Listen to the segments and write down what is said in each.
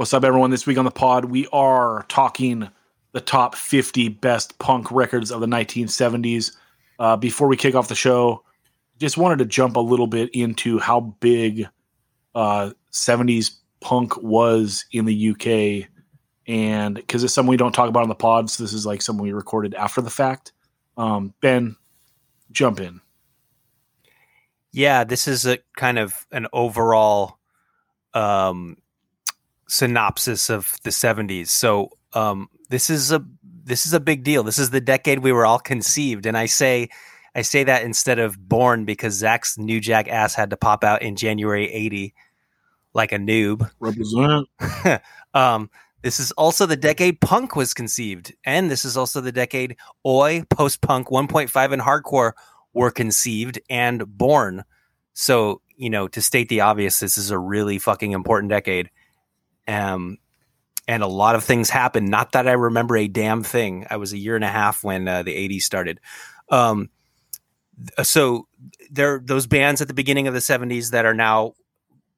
What's up, everyone? This week on the pod, we are talking the top 50 best punk records of the 1970s. Uh, before we kick off the show, just wanted to jump a little bit into how big uh, 70s punk was in the UK. And because it's something we don't talk about on the pod, so this is like something we recorded after the fact. Um, ben, jump in. Yeah, this is a kind of an overall um, synopsis of the 70s. So um, this is a this is a big deal. This is the decade we were all conceived, and I say I say that instead of born because Zach's new jack ass had to pop out in January '80 like a noob. Represent. um, this is also the decade punk was conceived, and this is also the decade oi, post punk, 1.5, and hardcore were conceived and born. So you know, to state the obvious, this is a really fucking important decade. Um, and a lot of things happened. Not that I remember a damn thing. I was a year and a half when uh, the 80s started. Um, so there those bands at the beginning of the 70s that are now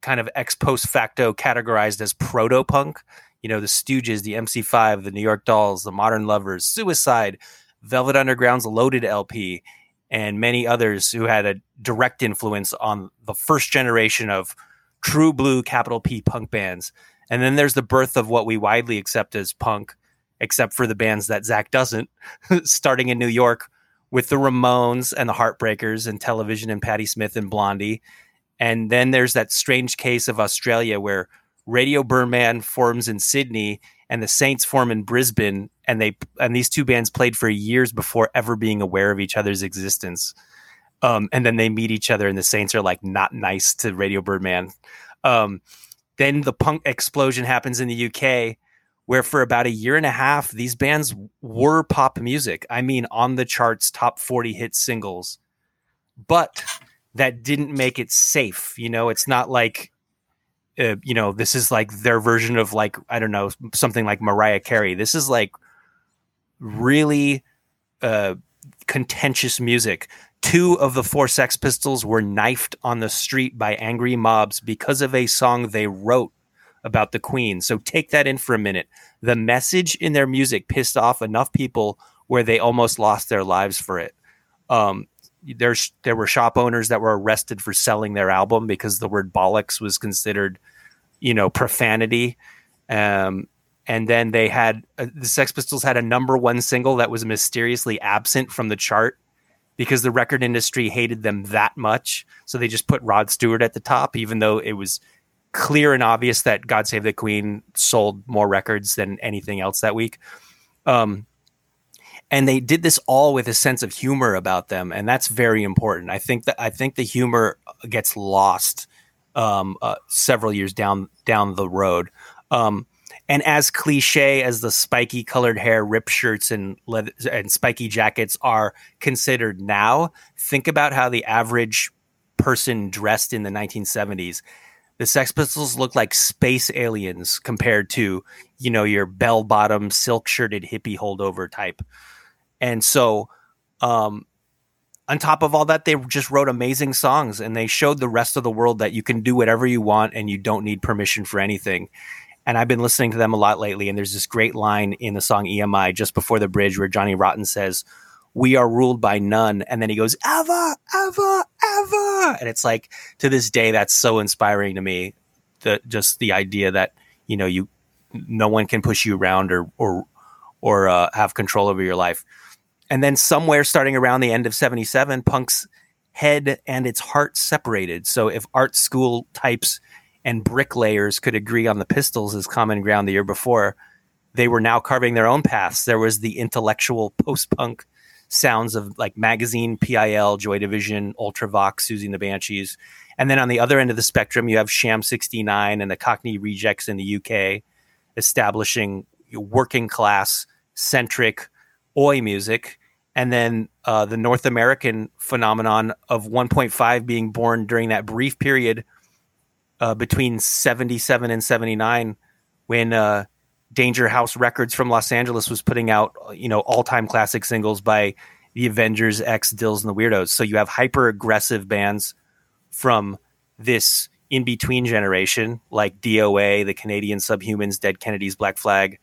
kind of ex post facto categorized as proto punk. You know, the Stooges, the MC5, the New York Dolls, the Modern Lovers, Suicide, Velvet Underground's Loaded LP, and many others who had a direct influence on the first generation of true blue capital P punk bands. And then there's the birth of what we widely accept as punk, except for the bands that Zach doesn't, starting in New York with the Ramones and the Heartbreakers and Television and Patti Smith and Blondie. And then there's that strange case of Australia where Radio Birdman forms in Sydney and the Saints form in Brisbane, and they and these two bands played for years before ever being aware of each other's existence. Um, and then they meet each other, and the Saints are like not nice to Radio Birdman. Um, then the punk explosion happens in the UK, where for about a year and a half, these bands were pop music. I mean, on the charts, top 40 hit singles. But that didn't make it safe. You know, it's not like, uh, you know, this is like their version of like, I don't know, something like Mariah Carey. This is like really uh, contentious music Two of the four Sex Pistols were knifed on the street by angry mobs because of a song they wrote about the Queen. So take that in for a minute. The message in their music pissed off enough people where they almost lost their lives for it. Um, there's there were shop owners that were arrested for selling their album because the word bollocks was considered, you know, profanity. Um, and then they had uh, the Sex Pistols had a number one single that was mysteriously absent from the chart because the record industry hated them that much. So they just put Rod Stewart at the top, even though it was clear and obvious that God Save the Queen sold more records than anything else that week. Um, and they did this all with a sense of humor about them, and that's very important. I think that I think the humor gets lost um, uh, several years down down the road. Um, and as cliche as the spiky colored hair, rip shirts, and leather, and spiky jackets are considered now, think about how the average person dressed in the 1970s. The Sex Pistols look like space aliens compared to, you know, your bell bottom, silk shirted hippie holdover type. And so, um, on top of all that, they just wrote amazing songs and they showed the rest of the world that you can do whatever you want and you don't need permission for anything. And I've been listening to them a lot lately. And there's this great line in the song EMI just before the bridge where Johnny Rotten says, We are ruled by none. And then he goes, Ever, ever, ever. And it's like, to this day, that's so inspiring to me. The, just the idea that, you know, you, no one can push you around or, or, or uh, have control over your life. And then somewhere starting around the end of 77, Punk's head and its heart separated. So if art school types and bricklayers could agree on the pistols as common ground the year before, they were now carving their own paths. There was the intellectual post punk sounds of like Magazine, PIL, Joy Division, Ultravox, Siouxsie and the Banshees. And then on the other end of the spectrum, you have Sham 69 and the Cockney Rejects in the UK establishing working class centric oi music. And then uh, the North American phenomenon of 1.5 being born during that brief period uh, between 77 and 79 when uh, Danger House Records from Los Angeles was putting out, you know, all-time classic singles by the Avengers, X, Dils, and the Weirdos. So you have hyper aggressive bands from this, in between generation like DOA, the Canadian Subhumans, Dead Kennedys, Black Flag,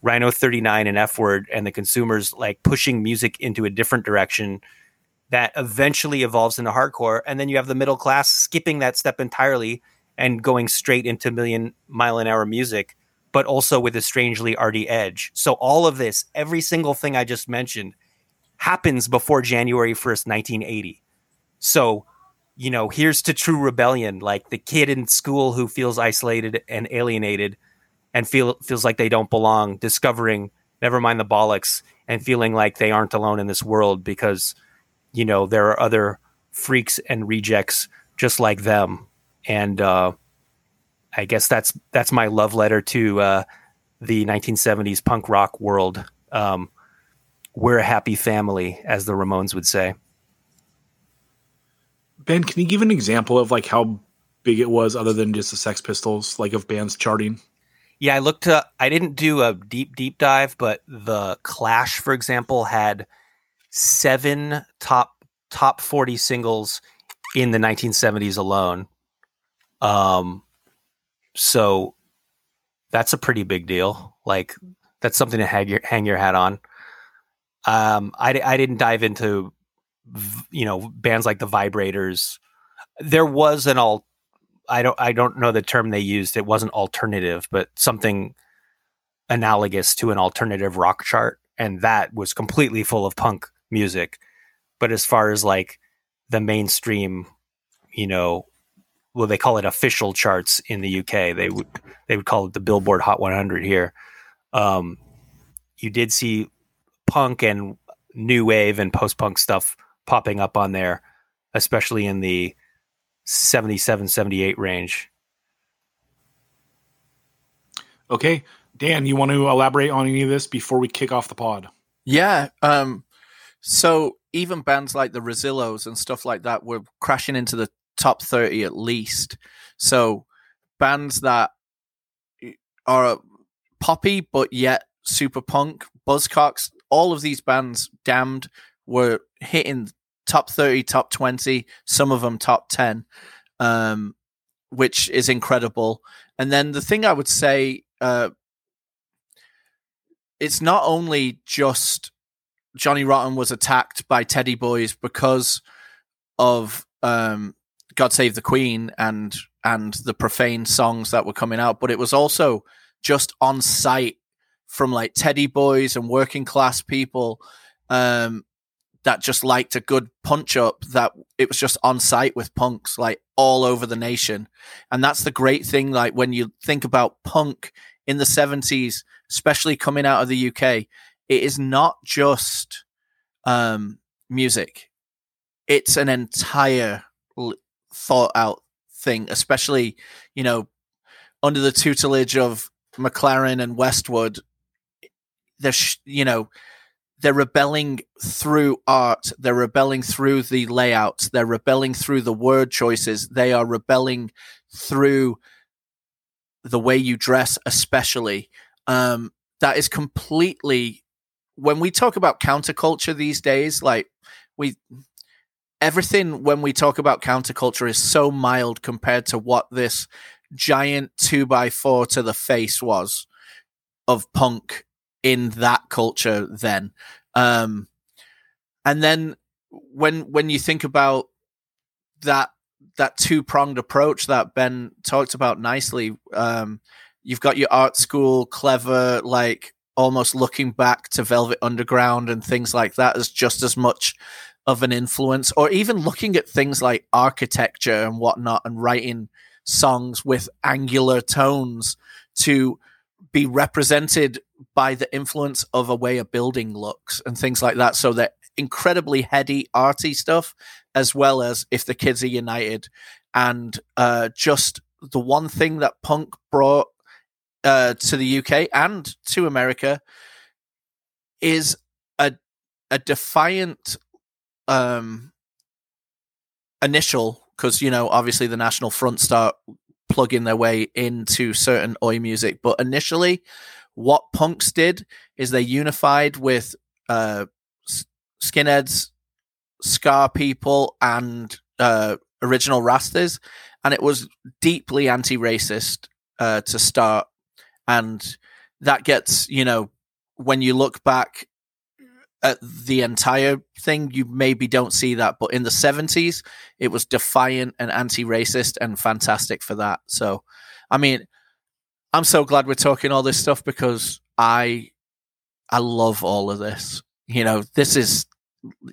Rhino 39 and F Word, and the consumers like pushing music into a different direction that eventually evolves into hardcore. And then you have the middle class skipping that step entirely and going straight into million mile an hour music, but also with a strangely arty edge. So all of this, every single thing I just mentioned, happens before January 1st, 1980. So, you know, here's to true rebellion, like the kid in school who feels isolated and alienated and feel feels like they don't belong, discovering never mind the bollocks and feeling like they aren't alone in this world because you know there are other freaks and rejects just like them and uh, I guess that's that's my love letter to uh, the 1970s punk rock world. Um, we're a happy family, as the Ramones would say. Ben, can you give an example of like how big it was, other than just the Sex Pistols, like of bands charting? Yeah, I looked. Uh, I didn't do a deep deep dive, but the Clash, for example, had seven top top 40 singles in the 1970s alone um, so that's a pretty big deal. Like that's something to hang your hang your hat on. Um, I I didn't dive into you know bands like the Vibrators. There was an all. I don't I don't know the term they used. It wasn't alternative, but something analogous to an alternative rock chart, and that was completely full of punk music. But as far as like the mainstream, you know, well they call it official charts in the UK. They would they would call it the Billboard Hot 100 here. Um, you did see punk and new wave and post punk stuff popping up on there, especially in the 77 78 range. Okay, Dan, you want to elaborate on any of this before we kick off the pod? Yeah. Um, so even bands like the Rezillos and stuff like that were crashing into the top 30 at least. So bands that are poppy but yet super punk, Buzzcocks, all of these bands, Damned, were hitting top 30, top 20, some of them top 10, um, which is incredible. And then the thing I would say, uh, it's not only just Johnny Rotten was attacked by Teddy Boys because of um, God Save the Queen and and the profane songs that were coming out, but it was also just on sight from like Teddy Boys and working class people um, that just liked a good punch up. That it was just on sight with punks like all over the nation, and that's the great thing. Like when you think about punk in the seventies, especially coming out of the UK, it is not just um, music; it's an entire thought out thing, especially, you know, under the tutelage of McLaren and Westwood. They're, you know, they're rebelling through art. They're rebelling through the layouts. They're rebelling through the word choices. They are rebelling through the way you dress, especially. Um, that is completely when we talk about counterculture these days, like we everything when we talk about counterculture is so mild compared to what this giant two by four to the face was of punk in that culture then. Um, and then when when you think about that that two pronged approach that Ben talked about nicely, um, you've got your art school, clever, like almost looking back to Velvet Underground and things like that as just as much of an influence, or even looking at things like architecture and whatnot and writing songs with angular tones to be represented by the influence of a way a building looks and things like that. So they're incredibly heady, arty stuff, as well as if the kids are united. And uh, just the one thing that punk brought uh, to the UK and to America is a a defiant um, initial because you know obviously the National Front start plugging their way into certain oi music, but initially, what punks did is they unified with uh, skinheads, ska people, and uh, original rastas, and it was deeply anti-racist uh, to start, and that gets you know when you look back at the entire thing, you maybe don't see that, but in the seventies, it was defiant and anti-racist and fantastic for that. So, I mean, I'm so glad we're talking all this stuff because I I love all of this. You know, this is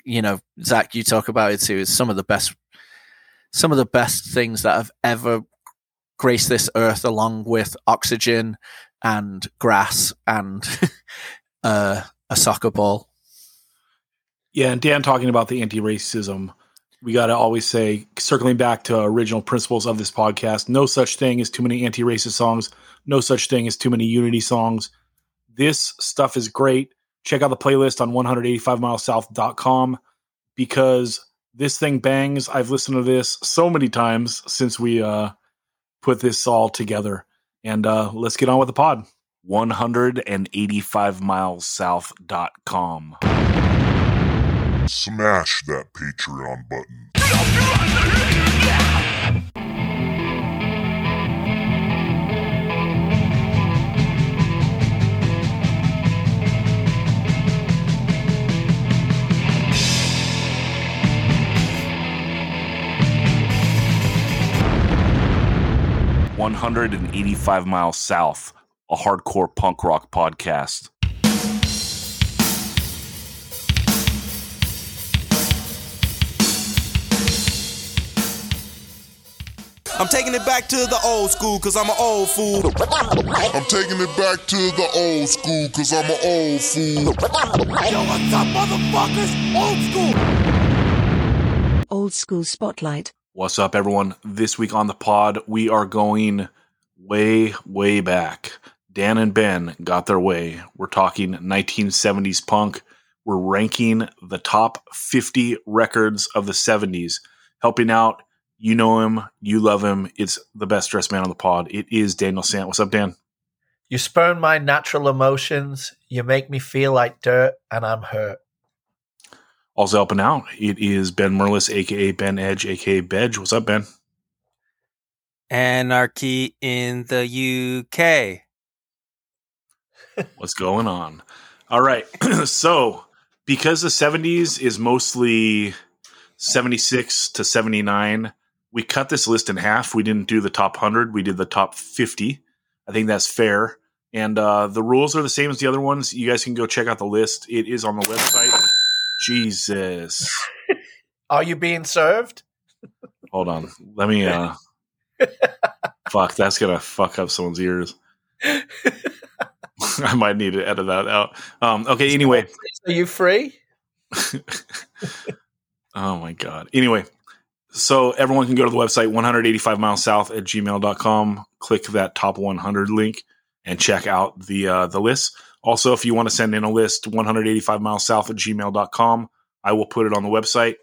you know, Zach, you talk about it too. It's some of the best some of the best things that have ever graced this earth along with oxygen and grass and uh, a soccer ball. Yeah, and Dan talking about the anti-racism, we got to always say, circling back to original principles of this podcast, no such thing as too many anti-racist songs, no such thing as too many unity songs. This stuff is great. Check out the playlist on 185milessouth.com because this thing bangs. I've listened to this so many times since we uh, put this all together. And uh, let's get on with the pod. 185milessouth.com. Smash that Patreon button. One hundred and eighty-five miles south, a hardcore punk rock podcast. I'm taking it back to the old school because I'm an old fool. I'm taking it back to the old school because I'm an old fool. Yo, what's up, motherfuckers? Old school. Old School Spotlight. What's up, everyone? This week on the pod, we are going way, way back. Dan and Ben got their way. We're talking 1970s punk. We're ranking the top 50 records of the 70s, helping out. You know him, you love him. It's the best dressed man on the pod. It is Daniel Sant. What's up, Dan? You spurn my natural emotions. You make me feel like dirt, and I'm hurt. Also helping out, it is Ben Merlis, aka Ben Edge, aka Bedge. What's up, Ben? Anarchy in the UK. What's going on? All right. so, because the 70s is mostly 76 to 79, we cut this list in half. We didn't do the top 100, we did the top 50. I think that's fair. And uh, the rules are the same as the other ones. You guys can go check out the list. It is on the website. Jesus. Are you being served? Hold on. Let me uh fuck, that's gonna fuck up someone's ears. I might need to edit that out. Um okay, anyway. Are you free? oh my god. Anyway, so everyone can go to the website 185 miles south at gmail.com, click that top 100 link and check out the uh the list. Also, if you want to send in a list, 185 miles south at gmail.com, I will put it on the website.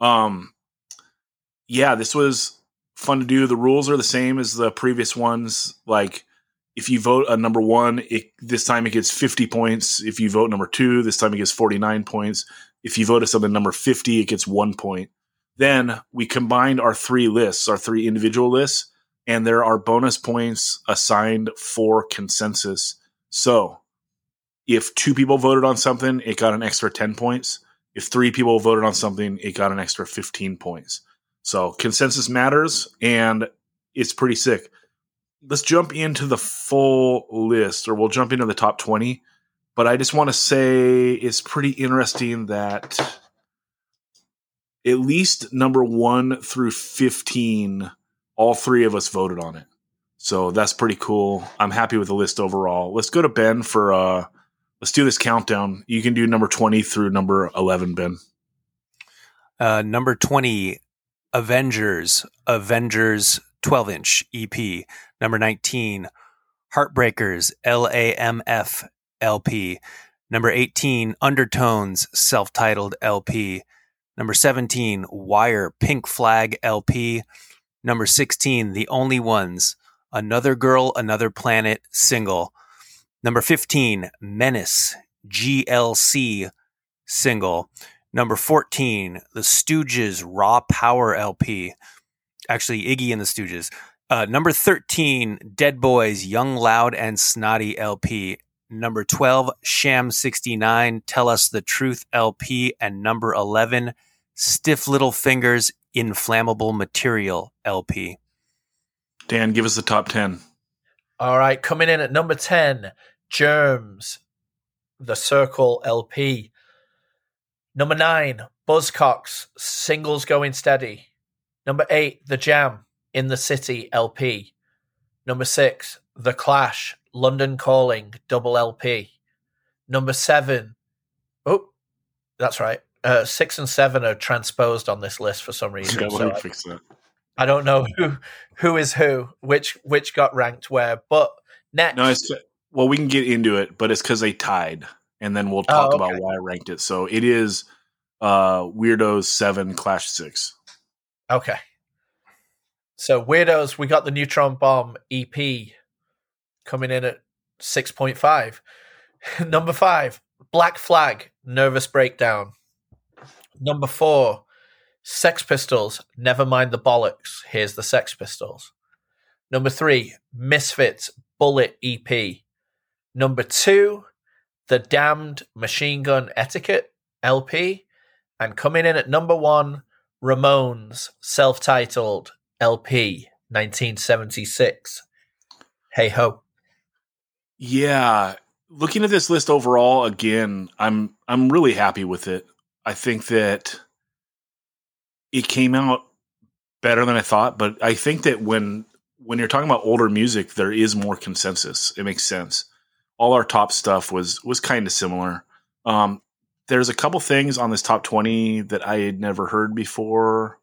Um yeah, this was fun to do. The rules are the same as the previous ones. Like if you vote a number one, it, this time it gets 50 points. If you vote number two, this time it gets 49 points. If you vote as something number 50, it gets one point. Then we combined our three lists, our three individual lists, and there are bonus points assigned for consensus. So if two people voted on something, it got an extra 10 points. If three people voted on something, it got an extra 15 points. So consensus matters and it's pretty sick. Let's jump into the full list, or we'll jump into the top 20. But I just want to say it's pretty interesting that at least number one through 15, all three of us voted on it. So that's pretty cool. I'm happy with the list overall. Let's go to Ben for uh let's do this countdown. You can do number 20 through number 11, Ben. Uh, number 20, Avengers, Avengers 12 inch EP. Number 19, Heartbreakers, LAMF LP. Number 18, Undertones, self titled LP. Number 17, Wire, Pink Flag LP. Number 16, The Only Ones, Another Girl, Another Planet single. Number 15, Menace, GLC single. Number 14, The Stooges Raw Power LP. actually Iggy and the Stooges. Uh, number 13, Dead Boys, Young, Loud, and Snotty LP. Number 12, Sham 69, Tell Us the Truth LP. And number 11, Stiff Little Fingers, Inflammable Material LP. Dan, give us the top 10. All right, coming in at number 10, Germs, The Circle LP. Number 9, Buzzcocks, Singles Going Steady. Number 8, The Jam, In the City LP. Number 6, The Clash, London Calling, Double LP. Number 7, oh, that's right. Uh, 6 and 7 are transposed on this list for some reason. Yeah, so I-. I don't know who who is who, which which got ranked where. But next, No, well, we can get into it, but it's because they tied, and then we'll talk Oh, about why I ranked it. So it is uh Weirdos seven, Clash six. okay. So weirdos, we got the Neutron Bomb EP coming in at six point five. Number five, Black Flag, Nervous Breakdown. Number four, Sex Pistols, Never Mind the Bollocks. Here's the Sex Pistols. Number three, Misfits, Bullet EP. Number two, The Damned Machine Gun Etiquette LP. And coming in at number one, Ramones, self titled LP, 1976. Hey ho. Yeah, looking at this list overall, again, I'm I'm really happy with it. I think that it came out better than I thought, but I think that when when you're talking about older music, there is more consensus. It makes sense. All our top stuff was was kind of similar. Um, there's a couple things on this top 20 that I had never heard before.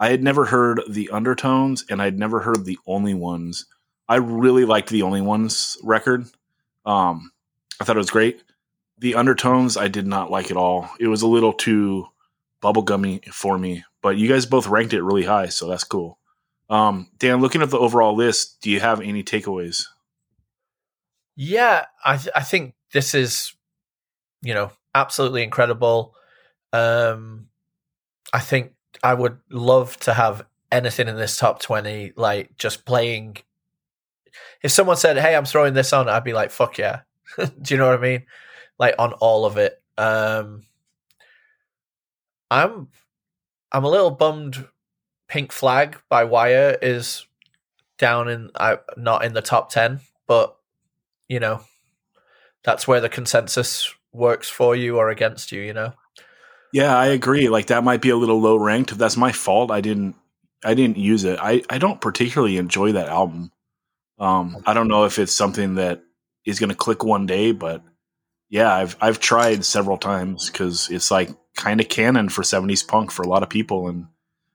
I had never heard the undertones, and I'd never heard the only ones. I really liked the only ones record. Um, I thought it was great. The undertones I did not like at all. It was a little too bubblegummy for me. But you guys both ranked it really high, so that's cool. Um, Dan, looking at the overall list, do you have any takeaways? Yeah, I th- I think this is, you know, absolutely incredible. Um, I think I would love to have anything in this top twenty, like just playing. If someone said, "Hey, I'm throwing this on," I'd be like, "Fuck yeah!" Do you know what I mean? Like on all of it. Um, I'm I'm a little bummed. Pink Flag by Wire is down in I not in the top ten, but you know, that's where the consensus works for you or against you, you know? Yeah, I agree. Like that might be a little low ranked. If that's my fault. I didn't I didn't use it. I, I don't particularly enjoy that album. Um, I don't know if it's something that is going to click one day, but yeah, I've I've tried several times because it's like kind of canon for '70s punk for a lot of people, and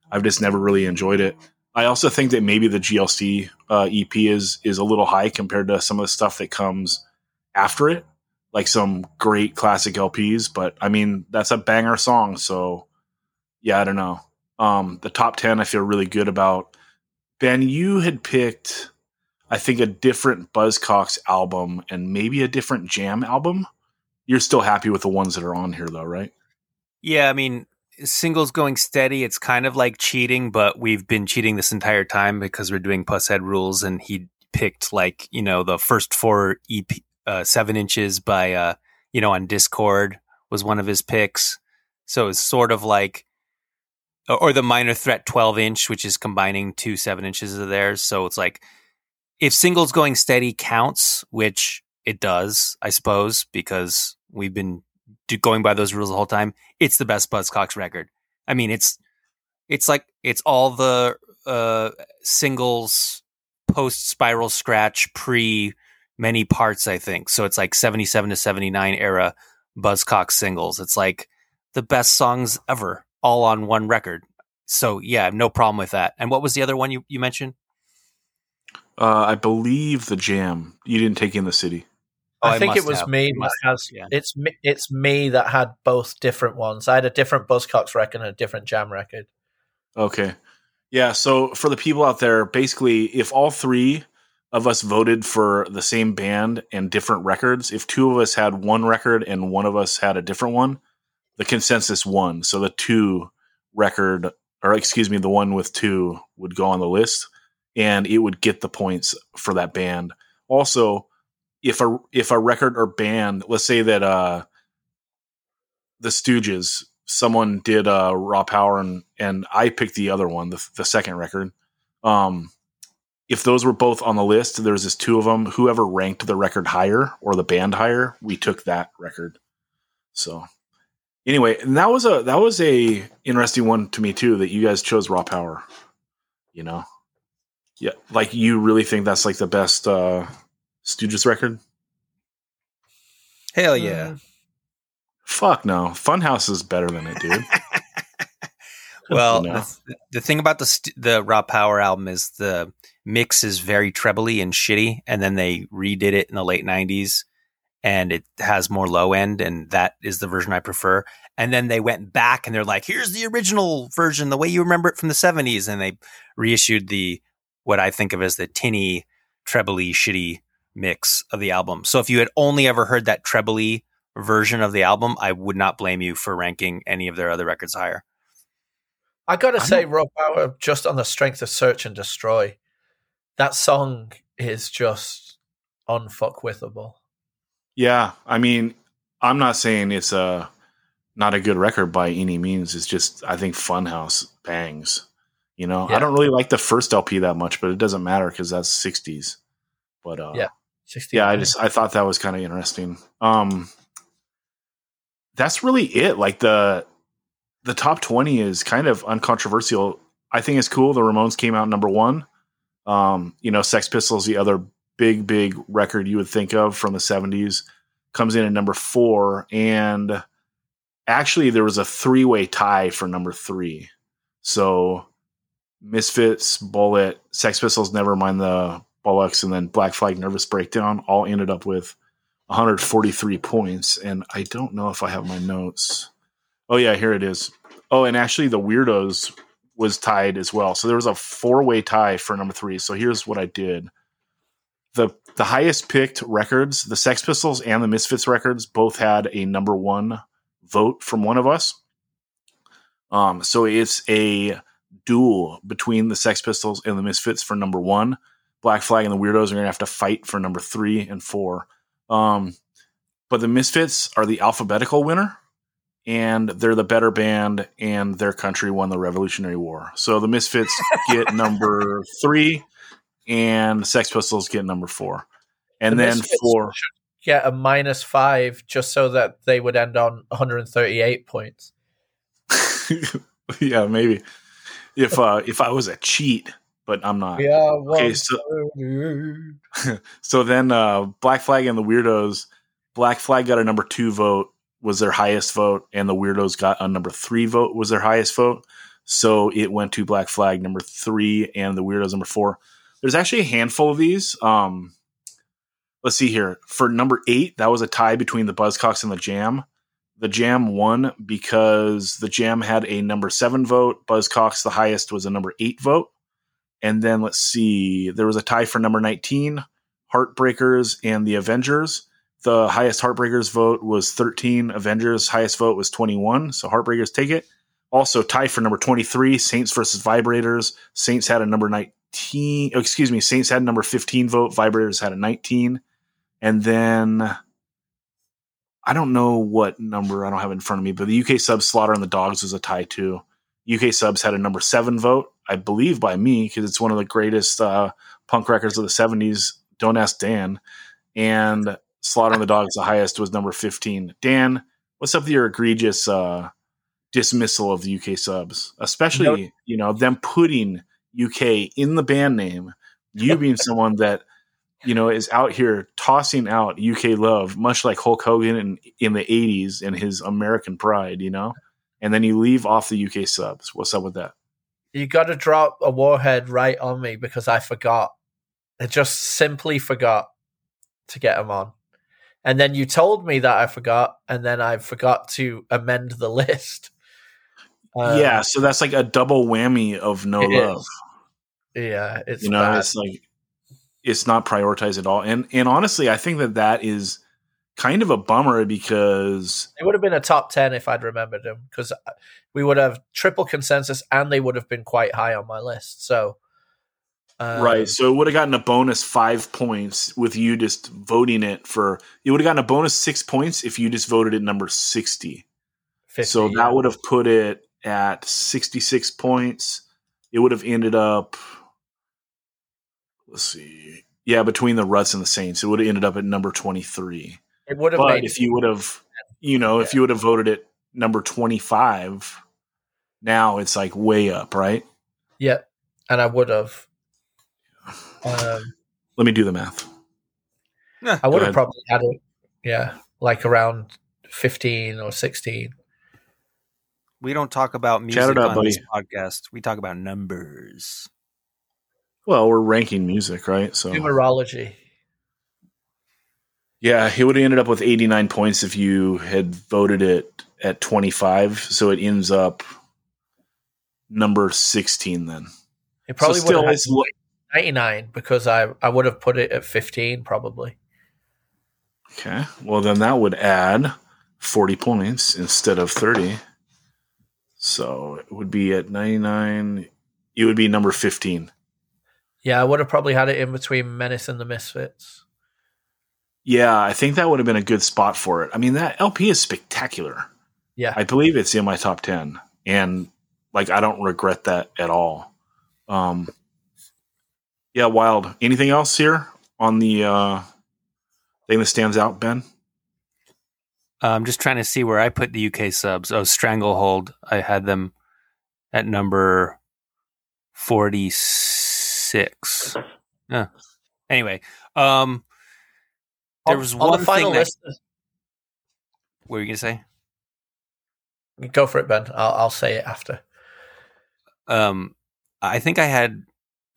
I've just never really enjoyed it. I also think that maybe the GLC uh, EP is is a little high compared to some of the stuff that comes after it, like some great classic LPs. But I mean, that's a banger song, so yeah, I don't know. Um, the top ten, I feel really good about. Ben, you had picked, I think, a different Buzzcocks album and maybe a different Jam album. You're still happy with the ones that are on here, though, right? Yeah, I mean, singles going steady. It's kind of like cheating, but we've been cheating this entire time because we're doing Pushead rules, and he picked like you know the first four EP, uh, seven inches by uh, you know on Dischord was one of his picks. So it's sort of like, or, the minor threat twelve inch, which is combining two seven inches of theirs. So it's like if singles going steady counts, which it does, I suppose, because we've been do- going by those rules the whole time. It's the best Buzzcocks record. I mean, it's it's like it's all the uh, singles post spiral scratch pre many parts. I think so. It's like seventy seven to seventy nine era Buzzcocks singles. It's like the best songs ever, all on one record. So yeah, no problem with that. And what was the other one you, you mentioned? Uh, I believe the Jam. You didn't take in the city. Oh, I I think it was have. me I that must has yeah. it's me, it's me that had both different ones. I had a different Buzzcocks record and a different Jam record. Okay. Yeah. So for the people out there, basically, if all three of us voted for the same band and different records, if two of us had one record and one of us had a different one, the consensus won. So the two record or excuse me, the one with two would go on the list, and it would get the points for that band. Also, if a if a record or band, let's say that uh, the Stooges, someone did uh, Raw Power, and and I picked the other one, the the second record. Um, if those were both on the list, there's just two of them. Whoever ranked the record higher or the band higher, we took that record. So anyway, and that was a that was a interesting one to me too that you guys chose Raw Power. You know, yeah, like you really think that's like the best uh Stooges record? Hell yeah. Mm. Fuck no, Funhouse is better than it, dude. Well, You know? the, the thing about the st- the Raw Power album is the mix is very trebly and shitty, and then they redid it in the late '90s, and it has more low end, and that is the version I prefer. And then they went back and they're like, "Here's the original version, the way you remember it from the '70s," and they reissued the what I think of as the tinny, trebly, shitty mix of the album. So if you had only ever heard that trebly version of the album, I would not blame you for ranking any of their other records higher. I gotta I say, Raw, Power, just on the strength of Search and Destroy, that song is just unfuckwithable. yeah, I mean, I'm not saying it's a not a good record by any means. It's just I think Funhouse bangs. You know, I don't really like the first LP that much, but it doesn't matter because that's '60s. But uh, Yeah. 60 yeah, I just I thought that was kind of interesting. Um, that's really it. Like the the top twenty is kind of uncontroversial. I think it's cool. The Ramones came out number one. Um, you know, Sex Pistols, the other big big record you would think of from the seventies, comes in at number four, and actually there was a three way tie for number three. So Misfits, Bullet, Sex Pistols, never mind the Bollocks, and then Black Flag Nervous Breakdown all ended up with 143 points. And I don't know if I have my notes. Oh, yeah, here it is. Oh, and actually, the Weirdos was tied as well. So there was a four way tie for number three. So here's what I did the the highest picked records, the Sex Pistols and the Misfits records, both had a number one vote from one of us. Um, so it's a duel between the Sex Pistols and the Misfits for number one. Black Flag and the Weirdos are going to have to fight for number three and four. Um, but the Misfits are the alphabetical winner, and they're the better band, and their country won the Revolutionary War. So the Misfits get number three, and the Sex Pistols get number four. And The then Misfits for get a minus five just so that they would end on 138 points. yeah, maybe if uh if I was a cheat, but I'm not. Yeah, Okay, so so then uh Black Flag and the Weirdos, Black Flag got a number two vote, was their highest vote, and the Weirdos got a number three vote, was their highest vote. So it went to Black Flag number three and the Weirdos number four. There's actually a handful of these. Um let's see here. For number eight, that was a tie between the Buzzcocks and the Jam. The Jam won because the Jam had a number seven vote. Buzzcocks, the highest, was a number eight vote. And then let's see, there was a tie for number 19, Heartbreakers and the Avengers. The highest Heartbreakers vote was 13. Avengers highest vote was 21. So Heartbreakers take it. Also tie for number 23, Saints versus Vibrators. Saints had a number 19. Oh, excuse me, Saints had a number 15 vote. Vibrators had a 19. And then I don't know what number I don't have in front of me, but the UK subs Slaughter and the Dogs was a tie too. UK subs had a number seven vote, I believe by me, because it's one of the greatest uh, punk records of the 70s. Don't ask Dan. And Slaughter and the Dogs, the highest, was number 15. Dan, what's up with your egregious uh, dismissal of the UK subs? Especially, you know, them putting UK in the band name, you being someone that you know, is out here tossing out UK love, much like Hulk Hogan in, in the 80s and his American pride, you know? And then you leave off the UK subs. What's up with that? You got to drop a warhead right on me because I forgot. I just simply forgot to get them on. And then you told me that I forgot, and then I forgot to amend the list. Um, yeah, so that's like a double whammy of no love. is. Yeah, it's you know, bad. it's like it's not prioritized at all. And and honestly, I think that that is kind of a bummer because It would have been a top 10 if I'd remembered them because we would have triple consensus and they would have been quite high on my list. So, um, right, so it would have gotten a bonus five points with you just voting it for. It would have gotten a bonus six points if you just voted it number sixty. 50, so yeah. that would have put it at sixty-six points. It would have ended up. Let's see. Yeah, between the Ruts and the Saints, it would have ended up at number twenty-three. it would have But made if you would have, you know, if you would have voted it number 25, now it's like way up, right? yeah, and I would have. Um, Let me do the math. I would have probably had it, yeah, like around 15 or 16. We don't talk about music Shout on buddy. this podcast. We talk about numbers. Well, we're ranking music, right? So Numerology. yeah, he would have ended up with 89 points if you had voted it at 25. So it ends up number 16 then. It probably so still, would have it's lo- 99 because I, I would have put it at 15 probably. okay. Well, then that would add 40 points instead of 30. So it would be at 99. It would be number 15. Yeah, I would have probably had it in between Menace and the Misfits. Yeah, I think that would have been a good spot for it. I mean, that LP is spectacular. Yeah. I believe it's in my top 10 and like I don't regret that at all. Um Yeah, wild. Anything else here on the uh thing that stands out, Ben? Uh, I'm just trying to see where I put the UK subs. Oh, Stranglehold. I had them at number 46. Yeah. Anyway, um, there was on one the final thing that. list. What were you gonna say? Go for it, Ben. I'll, I'll say it after. Um, I think I had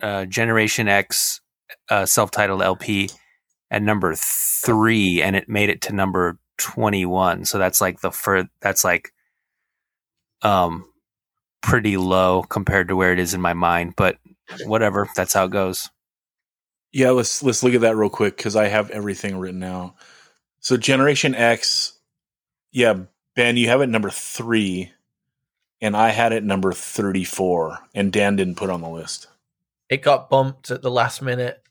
uh, Generation X uh, self-titled LP at number three, and it made it to number twenty-one. So that's like the fir- That's like um pretty low compared to where it is in my mind, but whatever. That's how it goes. Yeah, let's let's look at that real quick because I have everything written out. So Generation X, yeah, Ben, you have it number three, and I had it number thirty-four, and Dan didn't put on the list. It got bumped at the last minute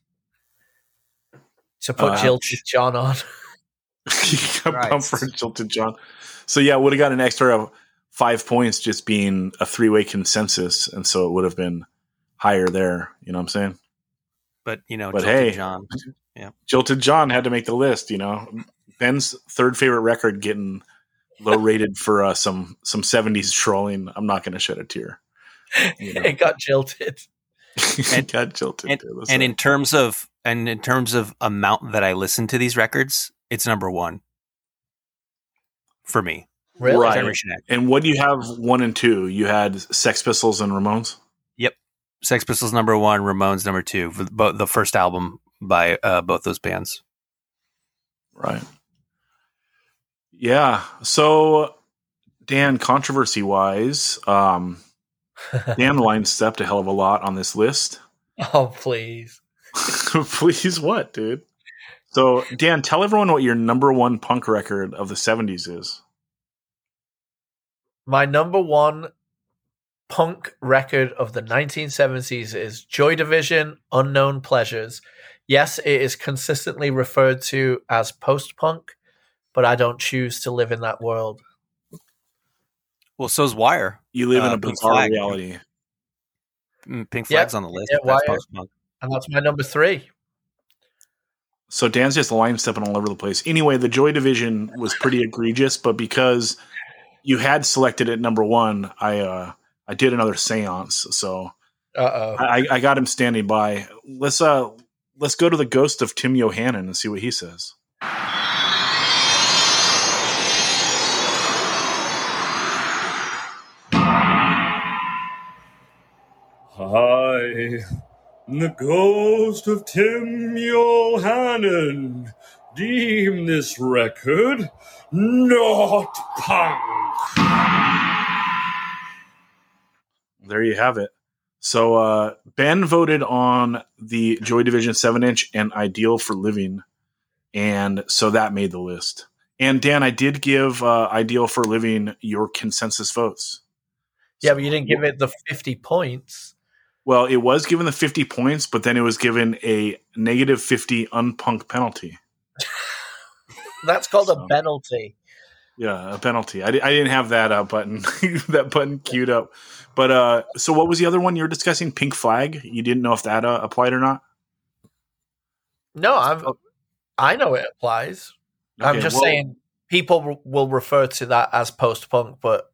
to put uh, Oh, Jilted John on. you got Right. bumped for Jilted John. So yeah, would have got an extra five points just being a three-way consensus, and so it would have been higher there. You know what I'm saying? But you know, But Jilted hey, John. Jilted John had to make the list. You know, Ben's third favorite record getting low rated for uh, some some '70s trolling. I'm not going to shed a tear. You know. it got jilted. And- got jilted. and, dude. And in terms of and in terms of amount that I listen to these records, it's number one for me. Really? Right. And what do you have one and two? You had Sex Pistols and Ramones. Sex Pistols number one, Ramones number two. Both the first album by uh, both those bands. Right. Yeah. So, Dan, controversy wise, um, Dan line stepped a hell of a lot on this list. oh, please. Please, what, dude? So, Dan, tell everyone what your number one punk record of the 70s is. My number one punk record of the 1970s is Joy Division Unknown Pleasures. Yes, it is consistently referred to as post punk, but I don't choose to live in that world. Well, so's Wire. You live in Uh, a Pink bizarre Flag. reality. Mm, Pink Yeah, Flag's on the list. yeah, That's Wire. post-punk. And that's my number three. So Dan's just line stepping all over the place. Anyway, the Joy Division was pretty egregious, but because you had selected it number one, I uh, I did another seance. So Uh oh. I, I got him standing by. Let's uh let's go to the ghost of Tim Yohannan and see what he says. I, the ghost of Tim Yohannan, deem this record not punk. There you have it. So uh, Ben voted on the Joy Division seven inch and Ideal for Living. and so that made the list. And Dan, I did give uh, "Ideal for Living" your consensus votes. Yeah, but you didn't give it the 50 points. Well, it was given the 50 points, but then it was given a negative 50 unpunk penalty. That's called So- a penalty. Yeah, a penalty. I, di- I didn't have that uh, button that button queued up. But uh, so what was the other one you were discussing? Pink flag. You didn't know if that uh, applied or not. No, I'm. I know it applies. I'm just well- saying people r- will refer to that as post punk, but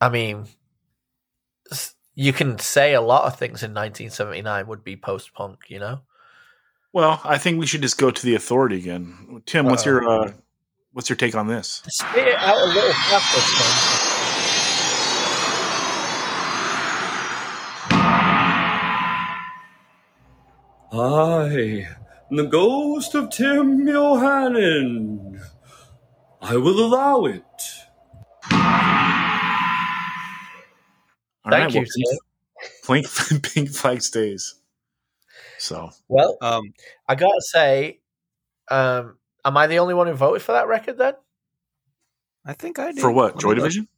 I mean, you can say a lot of things in 1979 would be post punk. You know, Well, I think we should just go to the authority again. Tim, what's your uh, what's your take on this? spit it out a little faster. Tim. I, the ghost of Tim Yohannan. I will allow it. All Thank you, well, Pink, pink, pink flag stays. So Well, Um, I gotta say, um, am I the only one who voted for that record then? I think I did. for what? Joy. Division?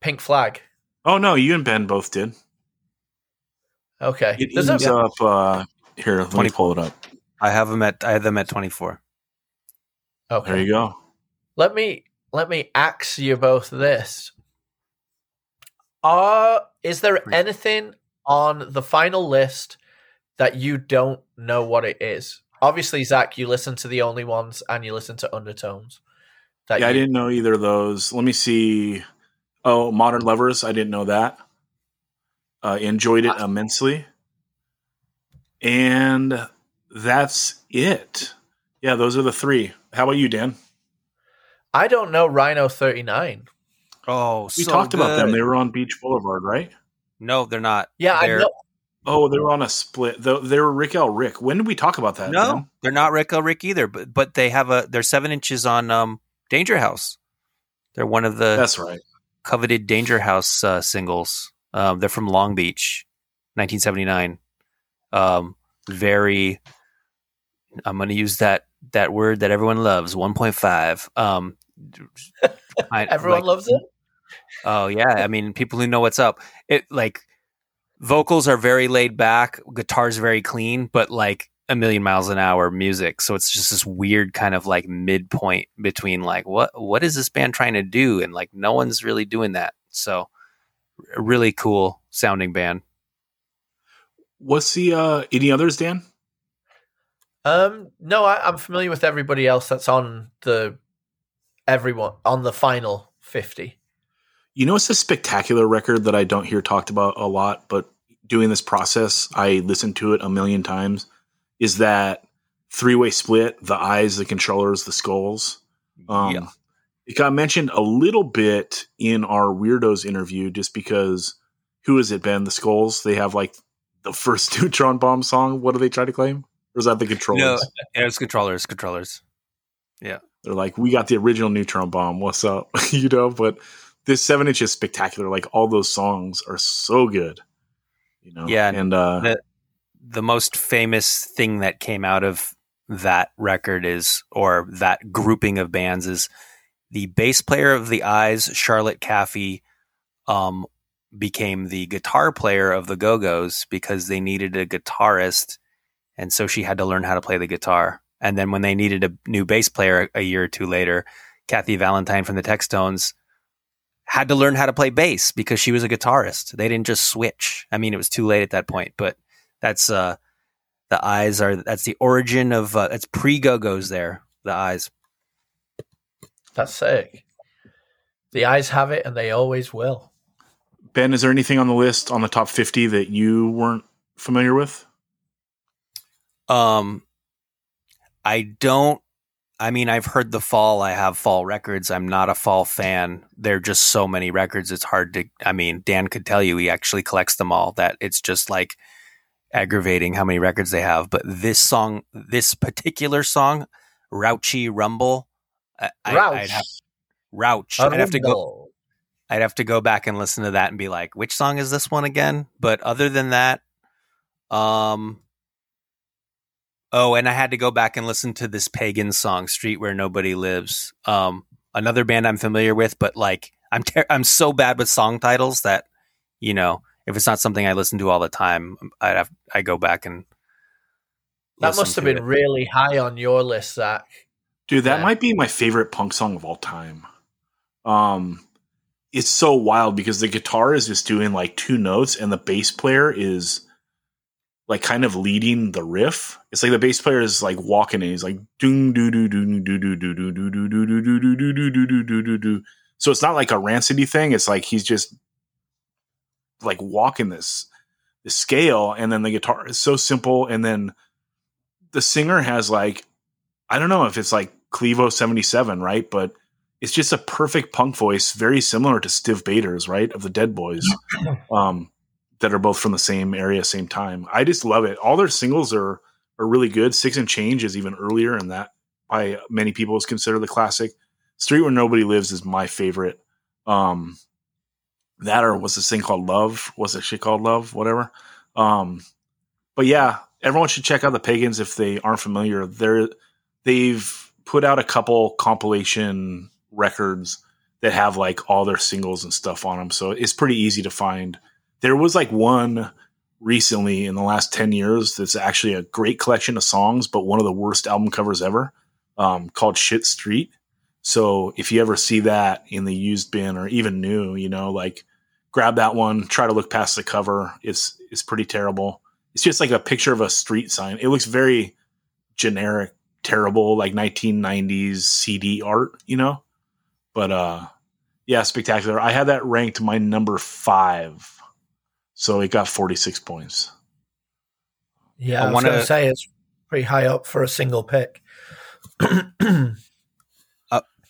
Pink Flag. Oh no, you and Ben both did. Okay. It Does ends it- up uh, here. Let me pull it up. I have them at I have them at twenty four. okay. There you go. Let me let me ask you both this. Are is there anything on the final list that you don't know what it is? Obviously, Zach, you listen to the only ones and you listen to undertones. That Yeah, I didn't know either of those. Let me see. Oh, Modern Lovers. I didn't know that. Uh, enjoyed it immensely. And that's it. Yeah, those are the three. How about you, Dan? I don't know Rhino 39. Oh, We so talked about them. They were on Beach Boulevard, right? No, they're not. Yeah, I They're- know. Oh, they were on a split. They, they were Rick L. Rick. When did we talk about that? No, Dan? they're not Rick L. Rick either. But but they have a they're seven inches on um Danger House. They're one of the That's right. coveted Danger House uh, singles. Um, they're from Long Beach, 1979. Um, very. I'm going to use that that word that everyone loves. 1.5. Um, I- Everyone like- loves it. Oh yeah, I mean, people who know what's up. It like vocals are very laid back, guitars very clean, but like a million miles an hour music. So it's just this weird kind of like midpoint between like what what is this band trying to do and like no one's really doing that. So a really cool sounding band. What's the uh, any others, Dan? Um, no, I, I'm familiar with everybody else that's on the everyone on the final 50. You know, it's a spectacular record that I don't hear talked about a lot, but doing this process, I listened to it a million times. Is that three way split? The eyes, the controllers, the skulls. Um, Yeah. It got mentioned a little bit in our weirdos interview, just because who is it, Ben? The skulls. They have like the first neutron bomb song. What do they try to claim? Or is that the controllers? No, it's controllers, controllers. Yeah. They're like, we got the original neutron bomb. What's up? you know, but this seven inch is spectacular. Like all those songs are so good. You know, Yeah, and uh, the- the most famous thing that came out of that record is, or that grouping of bands is the bass player of the Eyes, Charlotte Caffey, um, became the guitar player of the Go Go's because they needed a guitarist, and so she had to learn how to play the guitar. And then when they needed a new bass player a year or two later, Kathy Valentine from the Textones had to learn how to play bass because she was a guitarist. They didn't just switch. I mean, it was too late at that point, but that's uh the eyes are that's the origin of uh, it's pre go go's there. The eyes. That's sick. The eyes have it and they always will. Ben, is there anything on the list on the top 50 that you weren't familiar with? Um, I don't. I mean, I've heard the fall. I have fall records. I'm not a fall fan. There are just so many records. It's hard to. I mean, Dan could tell you he actually collects them all. That it's just like aggravating how many records they have. But this song, this particular song, Rowche Rumble, I, Rowche. I'd have Rowche. I'd have to go. I'd have to go back and listen to that and be like, which song is this one again? But other than that, um, Oh, and I had to go back and listen to this pagan song, "Street Where Nobody Lives." Um, another band I'm familiar with, but like I'm ter- I'm so bad with song titles that you know if it's not something I listen to all the time, I have I go back and That must have been it. really high on your list, Zach. Dude, that Yeah. might be my favorite punk song of all time. Um, it's so wild because the guitar is just doing like two notes, and the bass player is like kind of leading the riff. It's like the bass player is like walking, and he's like doom doo doo doo doo doo doo doo doo doo doo doo doo doo doo doo doo doo doo. So it's not like a rancidy thing. It's like he's just like walking this this scale, and then the guitar is so simple, and then the singer has like I don't know if it's like Clevo 77, right? But it's just a perfect punk voice, very similar to Stiv Bators, right? Of the Dead Boys, um, that are both from the same area, same time. I just love it. All their singles are are really good. Six and Change is even earlier, and that by many people is considered the classic. Street Where Nobody Lives is my favorite. Um, that or what's this thing called Love? What's that shit called Love? Whatever. Um, but yeah, everyone should check out the Pagans if they aren't familiar. They're they've put out a couple compilation records that have like all their singles and stuff on them, so it's pretty easy to find. There was like one recently in the last 10 years that's actually a great collection of songs, but one of the worst album covers ever um, called Shit Street. So if you ever see that in the used bin or even new, you know, like grab that one, try to look past the cover. It's it's pretty terrible. It's just like a picture of a street sign. It looks very generic, terrible, like 1990s CD art, you know? But uh yeah, spectacular. I had that ranked my number 5. So it got 46 points. Yeah, I I, was wanna- going to say it's pretty high up for a single pick. I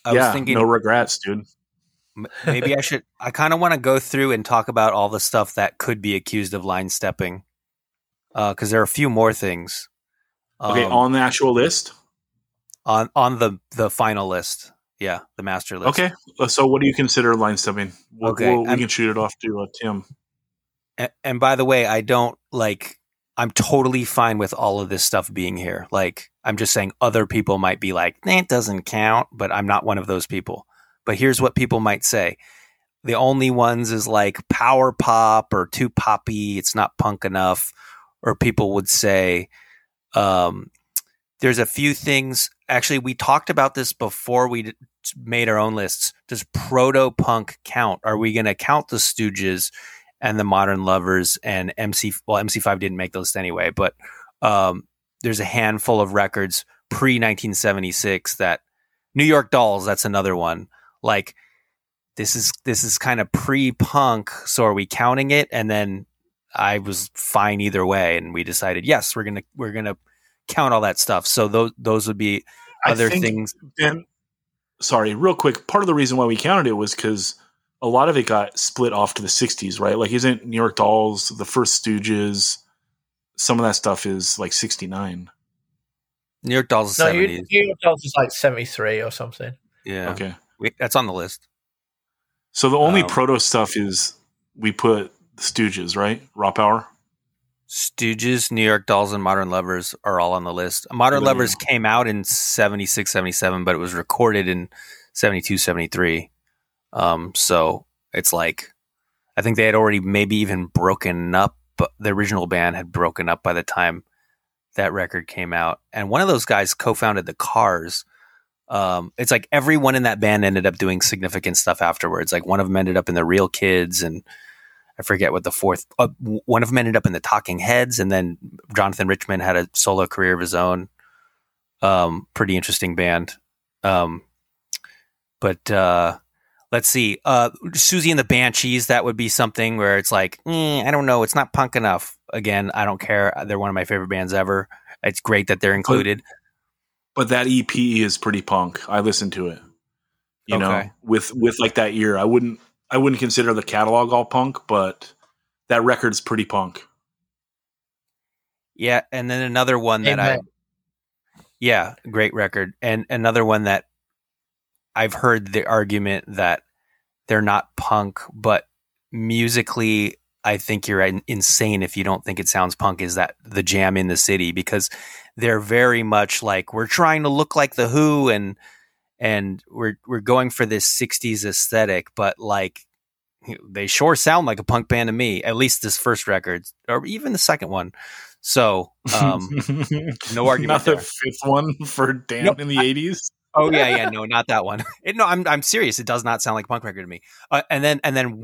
yeah, was thinking no regrets, dude. maybe I should. I kind of want to go through and talk about all the stuff that could be accused of line stepping, because there are a few more things. Okay, um, on the actual list. on on the the final list. Yeah, the master list. Okay, uh, so what do you consider line stepping? We'll, Okay, we'll- we I'm- can shoot it off to uh, Tim. And, and by the way, I don't like. I'm totally fine with all of this stuff being here. Like, I'm just saying other people might be like, that doesn't count, but I'm not one of those people. But here's what people might say. The only ones is like power pop or too poppy. It's not punk enough. Or people would say, um, there's a few things. Actually, we talked about this before we made our own lists. Does proto punk count? Are we going to count the Stooges and the Modern Lovers and MC? Well, MC5 didn't make the list anyway, but um, there's a handful of records pre 1976 that New York Dolls. That's another one. Like this is this is kind of pre punk. So are we counting it? And then I was fine either way, and we decided yes, we're gonna we're gonna count all that stuff. So those those would be other things. Sorry, real quick. Part of the reason why we counted it was because a lot of it got split off to the 60s, right? Like, isn't New York Dolls, the first Stooges, some of that stuff is like 69. New York Dolls is No, seventies. New York Dolls is like 73 or something. Yeah, Okay. we, that's on the list. So the only Um, proto stuff is we put the Stooges, right? Raw Power. Stooges, New York Dolls, and Modern Lovers are all on the list. Modern There you Lovers came out in 76, 77, but it was recorded in 72, 73. Um, so it's like, I think they had already maybe even broken up. The original band had broken up by the time that record came out. And one of those guys co founded the Cars. Um, it's like everyone in that band ended up doing significant stuff afterwards. Like one of them ended up in the Real Kids, and I forget what the fourth. Uh, one of them ended up in the Talking Heads, and then Jonathan Richman had a solo career of his own. Um, pretty interesting band. Um, but uh, let's see, uh, Siouxsie and the Banshees. That would be something where it's like, eh, I don't know, it's not punk enough. Again, I don't care. They're one of my favorite bands ever. It's great that they're included. But that EP is pretty punk. I listened to it. You know, with with like that year, I wouldn't I wouldn't consider the catalog all punk, but that record's pretty punk. Yeah, and then another one that I Yeah, great record. And another one that I've heard the argument that they're not punk, but musically I think you're insane if you don't think it sounds punk is that the jam in the city because they're very much like we're trying to look like the Who and and we're we're going for this 60s aesthetic but like they sure sound like a punk band to me at least this first record or even the second one so um no argument Not the there. fifth one for Dan Nope, in the eighties. Oh yeah, yeah, no, not that one. It, no, I'm I'm serious. It does not sound like a punk record to me. Uh, and then and then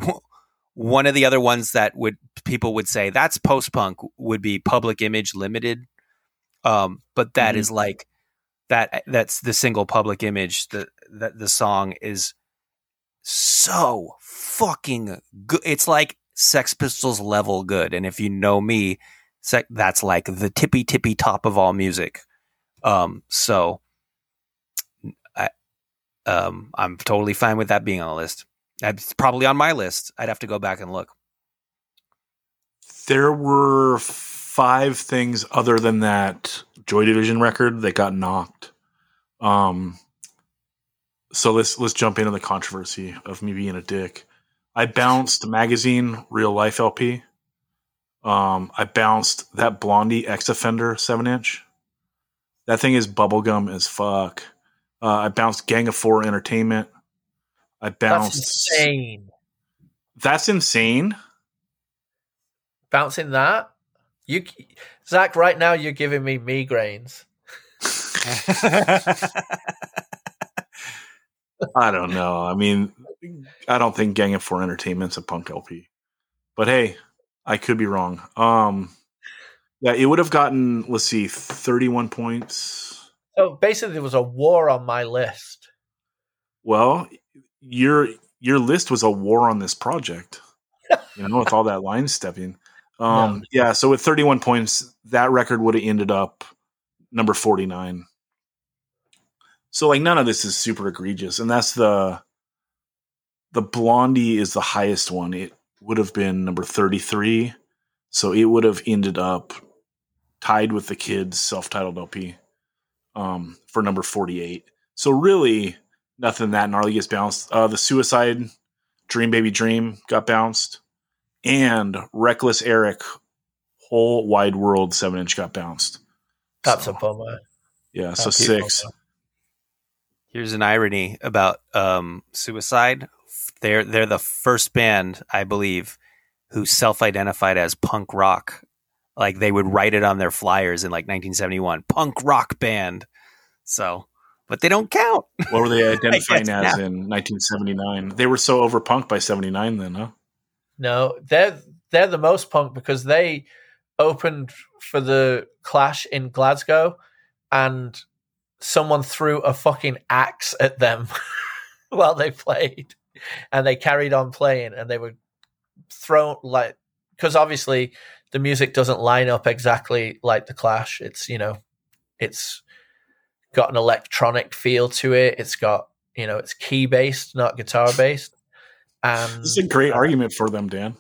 one of the other ones that would people would say that's post punk would be Public Image Limited. Um, but that Mhm. is like that. That's the single Public Image. The that the song is so fucking good. It's like Sex Pistols level good. And if you know me, sec- that's like the tippy tippy top of all music. Um, so um, I'm totally fine with that being on the list. It's probably on my list. I'd have to go back and look. There were five things other than that Joy Division record that got knocked. Um, so let's let's jump into the controversy of me being a dick. I bounced magazine real life LP. Um, I bounced that Blondie X Offender seven inch. That thing is bubblegum as fuck. Uh, I bounced Gang of Four Entertainment. I bounced. That's insane. That's insane. Bouncing that, you, Zach. Right now, you're giving me migraines. I don't know. I mean, I don't think Gang of Four Entertainment's a punk LP, but hey, I could be wrong. Um, yeah, it would have gotten let's see, thirty-one points. So basically, there was a war on my list. Well, your your list was a war on this project. You know, with all that line stepping. Um, No. yeah. So with thirty-one points, that record would have ended up number forty-nine. So like none of this is super egregious, and that's the the Blondie is the highest one. It would have been number thirty-three, so it would have ended up tied with the kids' self-titled LP um, for number forty-eight. So really, nothing that gnarly gets bounced. Uh, the Suicide Dream Baby Dream got bounced, and Reckless Eric Whole Wide World seven inch got bounced. That's So, a bummer. yeah. So That's a six. bummer. Here's an irony about um, Suicide. They're they're the first band, I believe, who self-identified as punk rock. Like they would write it on their flyers in like 1971, punk rock band. So, but they don't count. What were they identifying guess, as in 1979? They were so over punk by 79 then, huh? No, they're they're the most punk because they opened for the Clash in Glasgow, and someone threw a fucking axe at them while they played, and they carried on playing, and they were thrown like because obviously the music doesn't line up exactly like the Clash. It's you know, it's got an electronic feel to it. It's got you know, it's key based, not guitar based. And This is a great argument for them, Dan.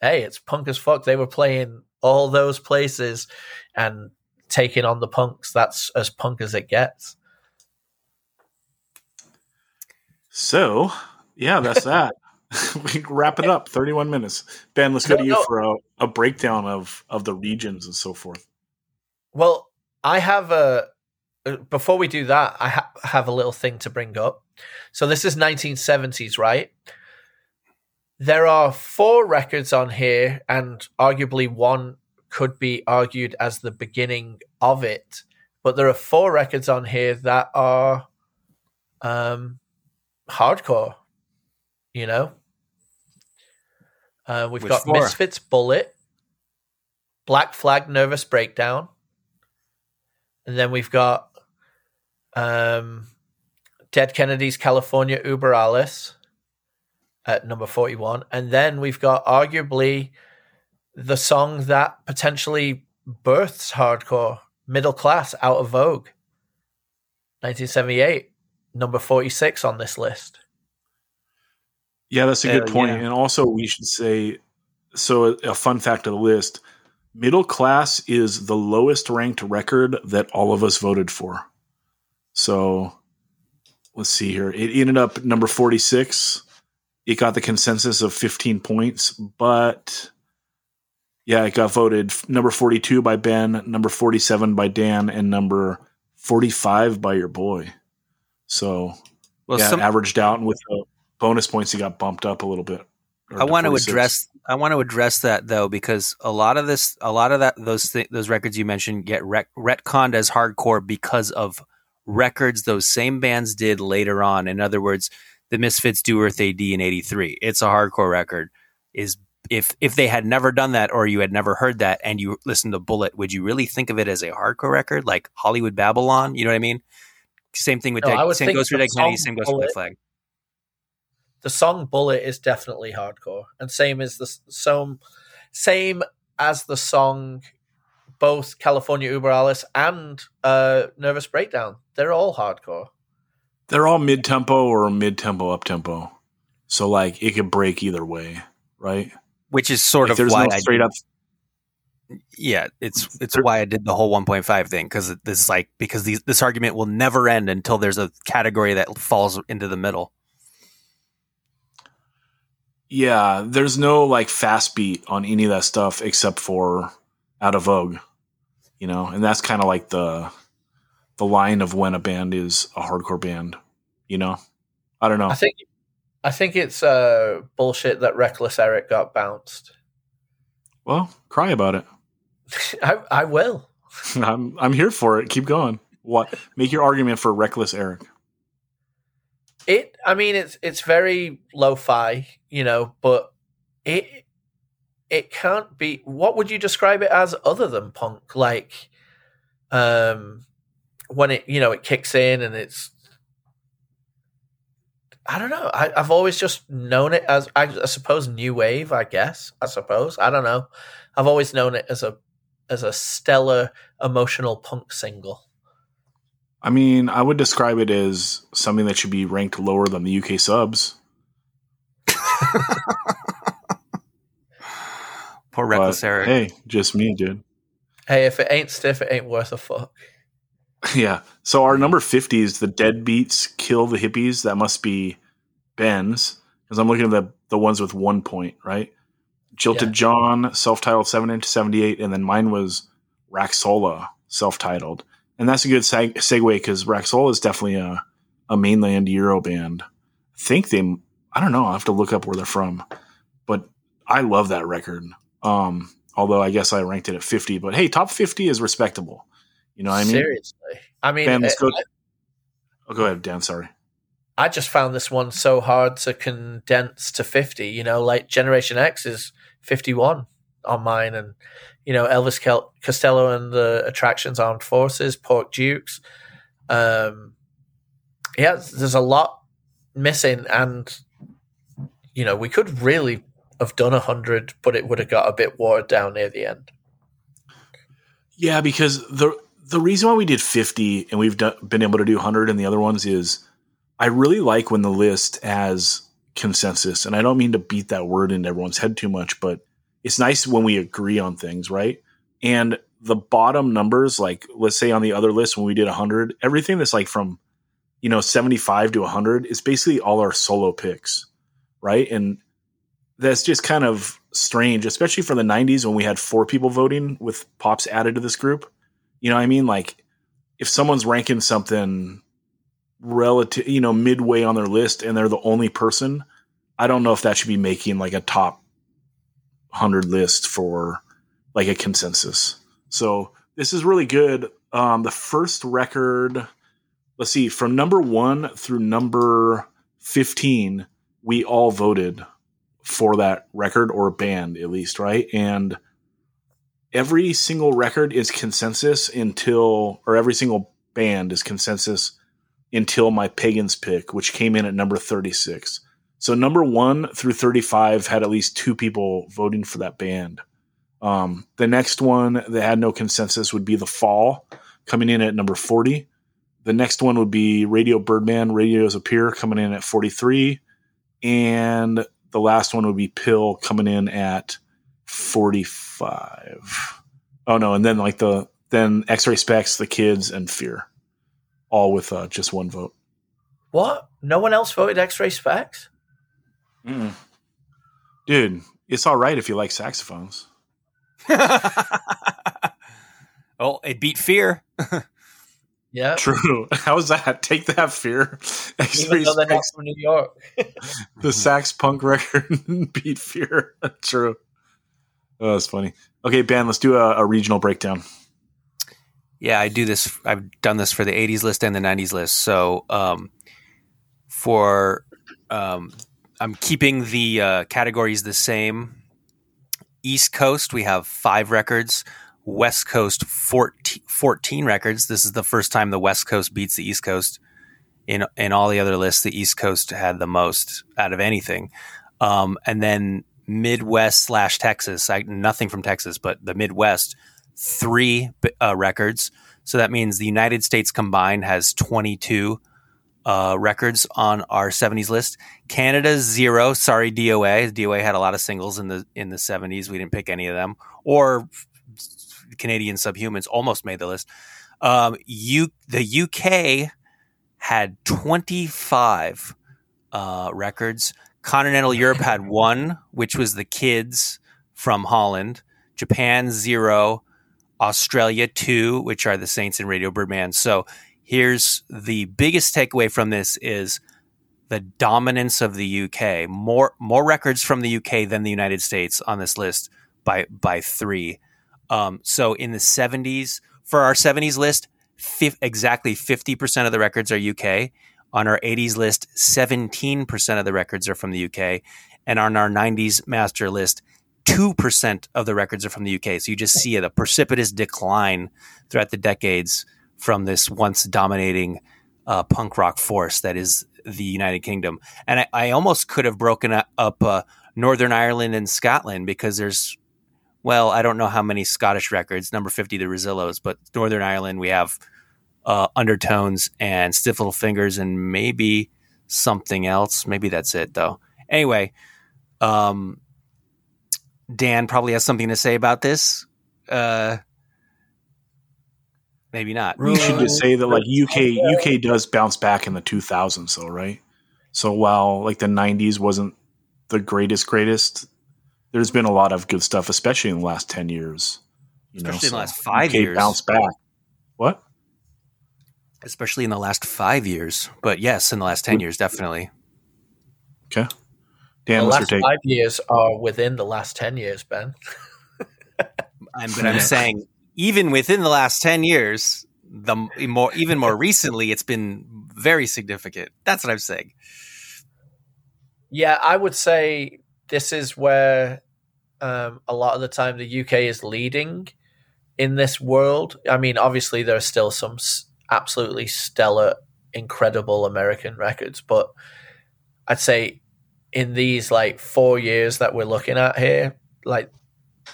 hey, it's punk as fuck. They were playing all those places and taking on the punks. That's as punk as it gets. So, yeah, that's that. We wrap it up. 31 minutes. Ben, let's go No, to you no. for a, a breakdown of, of the regions and so forth. Well, I have a. uh, Before we do that, I ha- have a little thing to bring up. So this is 1970s, right? There are four records on here, and arguably one could be argued as the beginning of it. But there are four records on here that are um, hardcore. You know, uh, we've Which got? Misfits Bullet, Black Flag Nervous Breakdown, and then we've got um, Dead Kennedys California Über Alles at number 41. And then we've got arguably the song that potentially births hardcore, Middle Class, Out of Vogue, 1978, number 46 on this list. Yeah, that's a good Uh, point. yeah. And also, we should say so, a, a fun fact of the list Middle Class is the lowest ranked record that all of us voted for. So, let's see here. It ended up number 46 it got the consensus of 15 points, but yeah, it got voted number 42 by Ben, number 47 by Dan, and number 45 by your boy. So Well, yeah, some, averaged out, with the bonus points, it got bumped up a little bit. I want to 46. address I want to address that though because a lot of this a lot of that those th- those records you mentioned get rec- retconned as hardcore because of records those same bands did later on. In other words, the Misfits do Earth AD in 83. It's a hardcore record is if if they had never done that or you had never heard that and you listened to Bullet, would you really think of it as a hardcore record like Hollywood Babylon? You know what I mean? Same thing with No, Dead, I would same goes for the Dead Kennedy, same goes for Black Flag. The song Bullet is definitely hardcore, and same as the s- same same as the song both California Über Alles and uh, Nervous Breakdown. They're all hardcore. They're all mid tempo or mid tempo up tempo, so like it could break either way, right? Which is sort Like, of there's why no straight did- up. yeah it's it's There- why i did the whole 1.5 thing because this is like because these, this argument will never end until there's a category that falls into the middle Yeah, there's no like fast beat on any of that stuff except for out of vogue, you know, and that's kind of like the the line of when a band is a hardcore band, you know. I don't know. I think I think it's uh, bullshit that Reckless Eric got bounced. well, cry about it. I, I will. I'm I'm here for it. Keep going. What? Make your argument for reckless Eric. It. I mean, it's it's very lo-fi, you know, but it it can't be. What would you describe it as other than punk? Like, um, when it you know it kicks in and it's. I don't know. I, I've always just known it as I, I suppose new wave. I guess I suppose I don't know. I've always known it as a as a stellar emotional punk single. I mean, I would describe it as something that should be ranked lower than the UK subs. poor but, reckless eric Hey, just me, dude. Hey, if it ain't stiff, it ain't worth a fuck. Yeah. So our number 50 is the Deadbeats Kill the Hippies. That must be Ben's because I'm looking at the, the ones with one point, right? Jilted Yeah. John, self titled 7 inch 78. And then mine was Raxola, self titled. And that's a good seg- segue because Raxola is definitely a, a mainland Euro band. I think they, I don't know, I'll have to look up where they're from. But I love that record. Um, although I guess I ranked it at 50. But hey, top 50 is respectable. You know what I mean? Seriously. I mean, Ben, let's I- Oh, go ahead, Dan. Sorry. I just found this one so hard to condense to 50. You know, like Generation X is 51 on mine, and, you know, Elvis Kel- Costello and the Attractions Armed Forces, Pork Dukes. Um, yeah, there's a lot missing, and, you know, we could really have done a 100, but it would have got a bit watered down near the end. Yeah, because the the reason why we did 50 and we've done, been able to do 100 and the other ones is I really like when the list has consensus. And I don't mean to beat that word into everyone's head too much, but it's nice when we agree on things, right? And the bottom numbers, like let's say on the other list when we did 100, everything that's like from, you know, 75 to 100 is basically all our solo picks, right? And that's just kind of strange, especially for the 90s when we had four people voting with pops added to this group. You know what I mean? Like if someone's ranking something relative, you know, midway on their list and they're the only person, I don't know if that should be making like a top 100 list for like a consensus. So this is really good. Um, the first record, let's see, from number one through number 15, we all voted for that record or band at least, right? And every single record is consensus until, or every single band is consensus until my Pagans pick, which came in at number 36. So number one through 35 had at least two people voting for that band. Um, the next one that had no consensus would be The Fall, coming in at number 40. The next one would be Radio Birdman, Radios Appear, coming in at 43. And the last one would be PIL, coming in at 45. Oh no, and then like the then X-Ray Spex, the kids, and Fear, all with uh, just one vote. What? No one else voted X Ray Specs? Mm. Dude, it's all right if you like saxophones. oh, it beat fear. Yeah. True. How's that? Take that, fear. Even though they're from New York. the sax punk record beat fear. True. Oh, that's funny. Okay, Ben, let's do a, a regional breakdown. Yeah, I do this. I've done this for the '80s list and the '90s list. So, um, for um, I'm keeping the uh, categories the same. East Coast, we have five records. West Coast, 14, 14 records. This is the first time the West Coast beats the East Coast. In in all the other lists, the East Coast had the most out of anything. Um, and then Midwest slash Texas, I, nothing from Texas, but the Midwest, three uh, records. So that means the United States combined has 22 uh, records on our 70s list. Canada zero. Sorry, DOA. DOA had a lot of singles in the in the 70s. We didn't pick any of them. Or Canadian Subhumans almost made the list. Um, you the UK had 25 uh, records. Continental Europe had one, which was the Kids from Holland. Japan zero. Australia two, which are the Saints and Radio Birdman. So here's the biggest takeaway from this is the dominance of the UK. More more records from the UK than the United States on this list by by three. Um, so in the 70s, for our 70s list, fi- exactly 50% of the records are UK. On our 80s list, 17% of the records are from the UK. And on our 90s master list, 2% of the records are from the UK. So you just see a precipitous decline throughout the decades from this once dominating uh, punk rock force that is the United Kingdom. And I, I almost could have broken up uh, Northern Ireland and Scotland because there's well, I don't know how many Scottish records, number 50, the Rezillos, but Northern Ireland, we have uh, Undertones and Stiff Little Fingers and maybe something else. Maybe that's it, though. Anyway, um, Dan probably has something to say about this. Uh, maybe not. We should just say that like UK UK does bounce back in the 2000s, though, right? So while like the 90s wasn't the greatest greatest, there's been a lot of good stuff, especially in the last 10 years. You especially know, in the last five UK years. Bounce back. What? Especially in the last five years. But yes, in the last 10 years, definitely. Okay. Dan, the what's last your take? five years are within the last 10 years, Ben. I'm, but I'm saying, even within the last 10 years, the more even more recently, it's been very significant. That's what I'm saying. Yeah, I would say this is where um, a lot of the time the UK is leading in this world. I mean, obviously there are still some absolutely stellar, incredible American records, but I'd say in these like four years that we're looking at here, like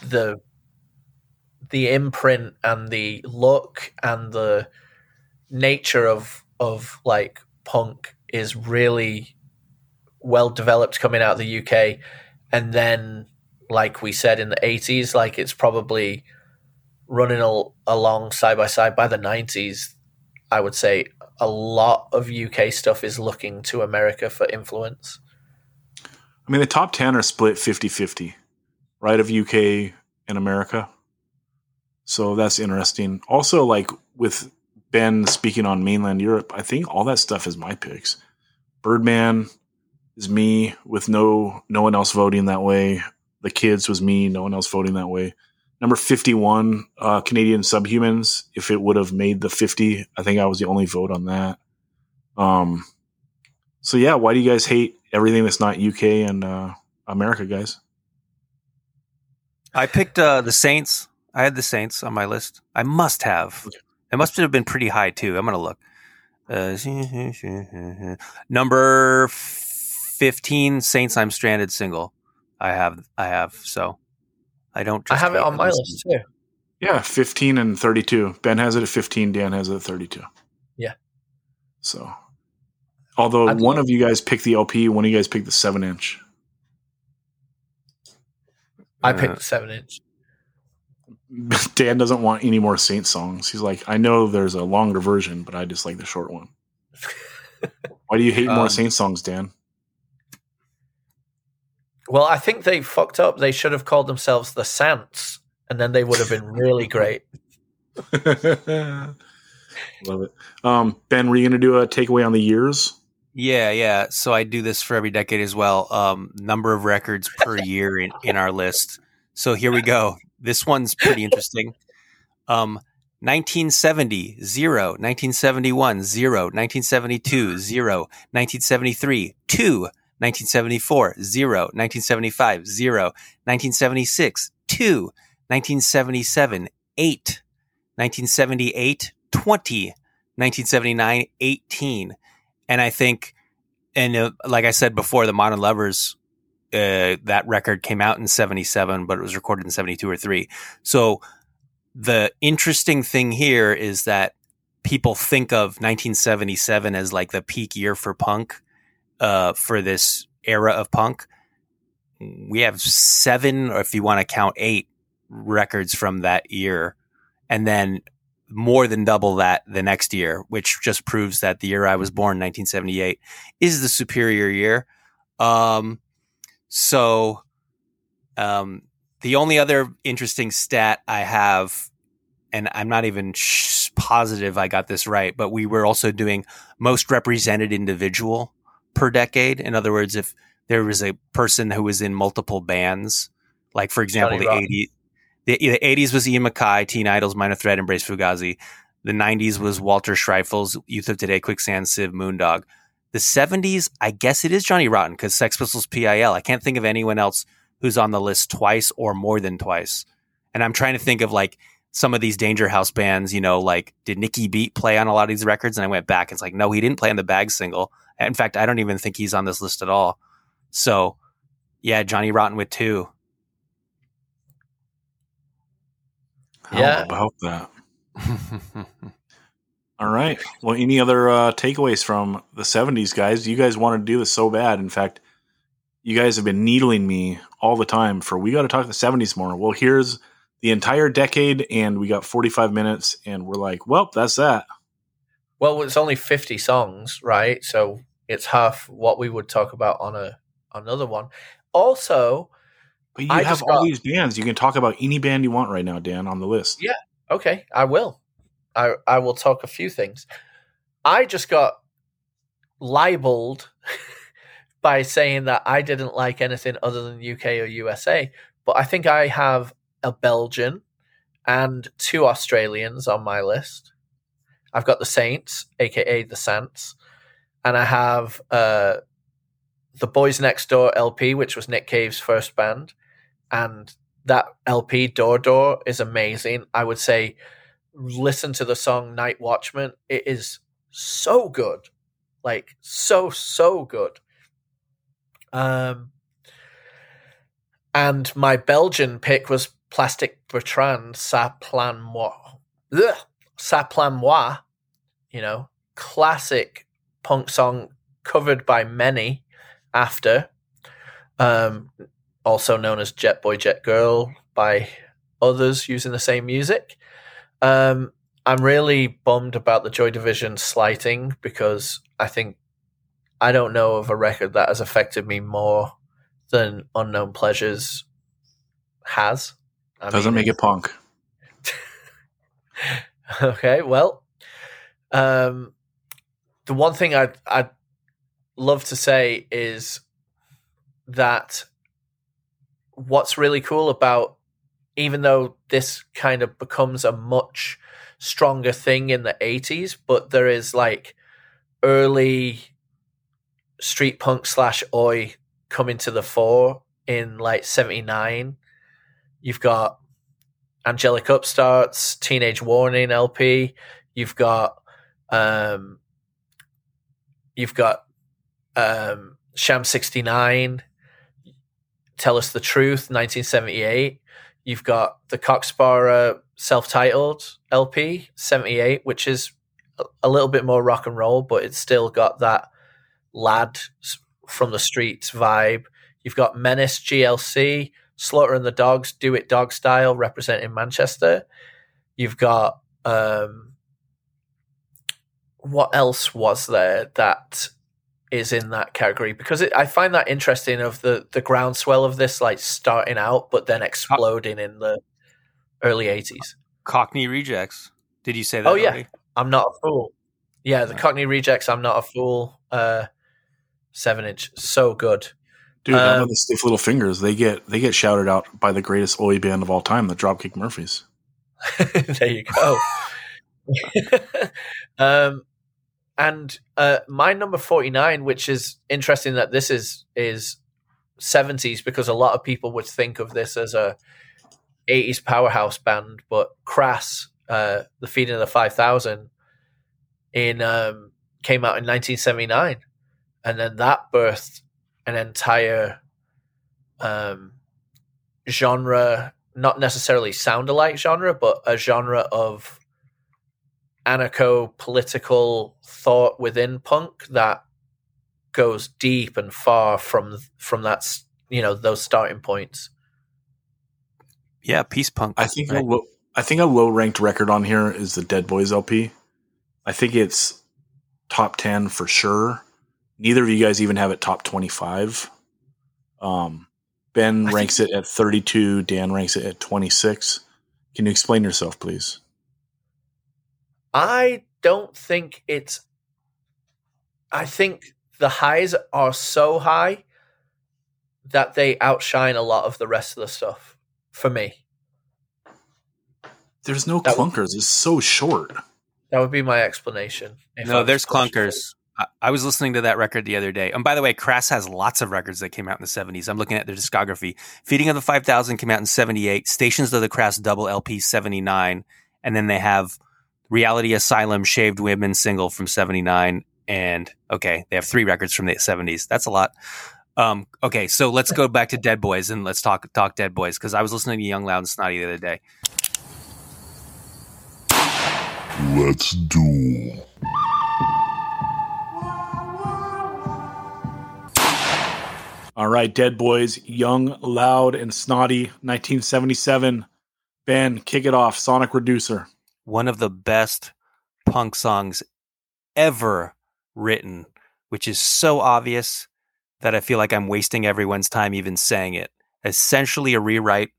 the the imprint and the look and the nature of of like punk is really well developed coming out of the UK and then like we said in the 80s like it's probably running al- along side by side by the 90s i would say a lot of uk stuff is looking to america for influence I mean, the top 10 are split 50 50, right? Of UK and America. So that's interesting. Also, like with Ben speaking on mainland Europe, I think all that stuff is my picks. Birdman is me with no no one else voting that way. The kids was me, no one else voting that way. Number 51, uh, Canadian Subhumans. If it would have made the 50, I think I was the only vote on that. Um, so yeah, why do you guys hate everything that's not UK and uh, America, guys? I picked uh, the Saints. I had the Saints on my list. I must have. Okay. It must have been pretty high too. I'm gonna look. Uh, number fifteen, Saints. I'm stranded single. I have. I have. So I don't. i have it on my them. list too Yeah, 15 and 32. Ben has it at 15, Dan has it at 32. Yeah. So, although I'd one of you guys picked the LP, one of you guys picked the 7 inch. i picked the seven inch Dan doesn't want any more Saint songs. He's like, I know there's a longer version, but I just like the short one. Why do you hate more Um, Saint songs, Dan? Well, I think they fucked up. They should have called themselves the Saints, and then they would have been really great. Love it. Um, ben, were you going to do a takeaway on the years? Yeah, yeah. So I do this for every decade as well. Um, number of records per year in, in our list. So here we go. This one's pretty interesting. Um, 1970, zero. 1971, zero. 1972, zero. 1973, two. 1974, zero. 1975, zero. 1976, two. 1977, eight. 1978, 20. 1979, 18. And I think, and uh, like I said before, the Modern Lovers, uh, that record came out in 77, but it was recorded in 72 or 3. So the interesting thing here is that people think of 1977 as like the peak year for punk, uh, for this era of punk. We have seven, or if you want to count eight records from that year. And then more than double that the next year, which just proves that the year I was born, 1978, is the superior year. Um, so, um, the only other interesting stat I have, and I'm not even sh- positive I got this right, but we were also doing most represented individual per decade. In other words, if there was a person who was in multiple bands, like for example, the. 80s, the, the 80s was Ian MacKaye, Teen Idols, Minor Threat, Embrace Fugazi. The 90s was Walter Schreifels, Youth of Today, Quicksand, Civ, Moondog. The 70s, I guess it is Johnny Rotten because Sex Pistols, PIL. I can't think of anyone else who's on the list twice or more than twice. And I'm trying to think of like some of these Danger House bands, you know, like did Nicky Beat play on a lot of these records? And I went back. and It's like, no, he didn't play on the bag single. In fact, I don't even think he's on this list at all. So, yeah, Johnny Rotten with two. How Yeah. about that? All right. Well, any other uh, takeaways from the 70s, guys? You guys wanted to do this so bad. In fact, you guys have been needling me all the time for we got to talk the 70s more. Well, here's the entire decade, and we got 45 minutes, and we're like, well, that's that. Well, it's only 50 songs, right? So it's half what we would talk about on a another one. Also, But you I have all got- these bands. You can talk about any band you want right now, Dan, on the list. Yeah. okay, I will. I I will talk a few things. I just got libeled by saying that I didn't like anything other than UK or USA, but I think I have a Belgian and two Australians on my list. I've got the Saints, aka the Saints, and I have uh, the Boys Next Door LP, which was Nick Cave's first band, and that LP Door Door is amazing. I would say listen to the song Night Watchman. It is so good. Like so so good. Um and my Belgian pick was Plastic Bertrand Ça Plan Moi. Ugh, Ça Plan Moi. You know, classic punk song covered by many after. Um also known as Jet Boy Jet Girl by others using the same music. Um, I'm really bummed about the Joy Division slighting because I think I don't know of a record that has affected me more than Unknown Pleasures has. I Doesn't mean, make it punk. okay, well, um, the one thing I'd, I'd love to say is that what's really cool about, even though this kind of becomes a much stronger thing in the 80s, but there is like early street punk slash oi coming to the fore in like 79. You've got Angelic Upstarts, Teenage Warning LP. You've got um, you've got um, Sham sixty nine. Tell us the truth, nineteen seventy eight. You've got the Cock Sparrer self titled LP seventy eight, which is a, a little bit more rock and roll, but it's still got that lad from the streets vibe. You've got Menace GLC, Slaughter and the Dogs, Do It Dog Style, representing Manchester. You've got um, what else was there that is in that category because it, I find that interesting of the the groundswell of this like starting out but then exploding in the early 80s. Cockney Rejects. Did you say that? Oh yeah. I'm not a fool. Yeah, the Cockney Rejects. I'm not a fool. Uh, seven inch, so good. Dude, how Um, about the stiff little fingers? They get they get shouted out by the greatest oi band of all time, the Dropkick Murphys. there you go. um, and uh, my number forty nine, which is interesting that this is is seventies because a lot of people would think of this as a eighties powerhouse band, but Crass, uh, the Feeding of the Five Thousand, in um, came out in nineteen seventy nine, and then that birthed an entire um, genre not necessarily sound alike genre, but a genre of anarcho political thought within punk that goes deep and far from from that you know those starting points. Yeah, peace punk. I think right? a low, I think a low ranked record on here is the Dead Boys LP. I think it's top ten for sure. Neither of you guys even have it top twenty five. Um, ben I ranks it at thirty two. Dan ranks it at twenty six. Can you explain yourself, please? I don't think it's. I think the highs are so high that they outshine a lot of the rest of the stuff for me. There's no That would- clunkers. It's so short. That would be my explanation. if I No, there's clunkers. I, I was listening to that record the other day. And by the way, Crass has lots of records that came out in the 70s. I'm looking at their discography. Feeding of the 5000 came out in 78, Stations of the Crass double LP 79, and then they have Reality Asylum Shaved Women single from 79 and okay, they have three records from the 70s. That's a lot. Um, okay, so let's go back to Dead Boys and let's talk talk Dead Boys because I was listening to Young Loud and Snotty the other day. Let's duel. All right, Dead Boys, Young, Loud, and Snotty, 1977. Ben, kick it off. Sonic Reducer. One of the best punk songs ever written, which is so obvious that I feel like I'm wasting everyone's time even saying it. Essentially, a rewrite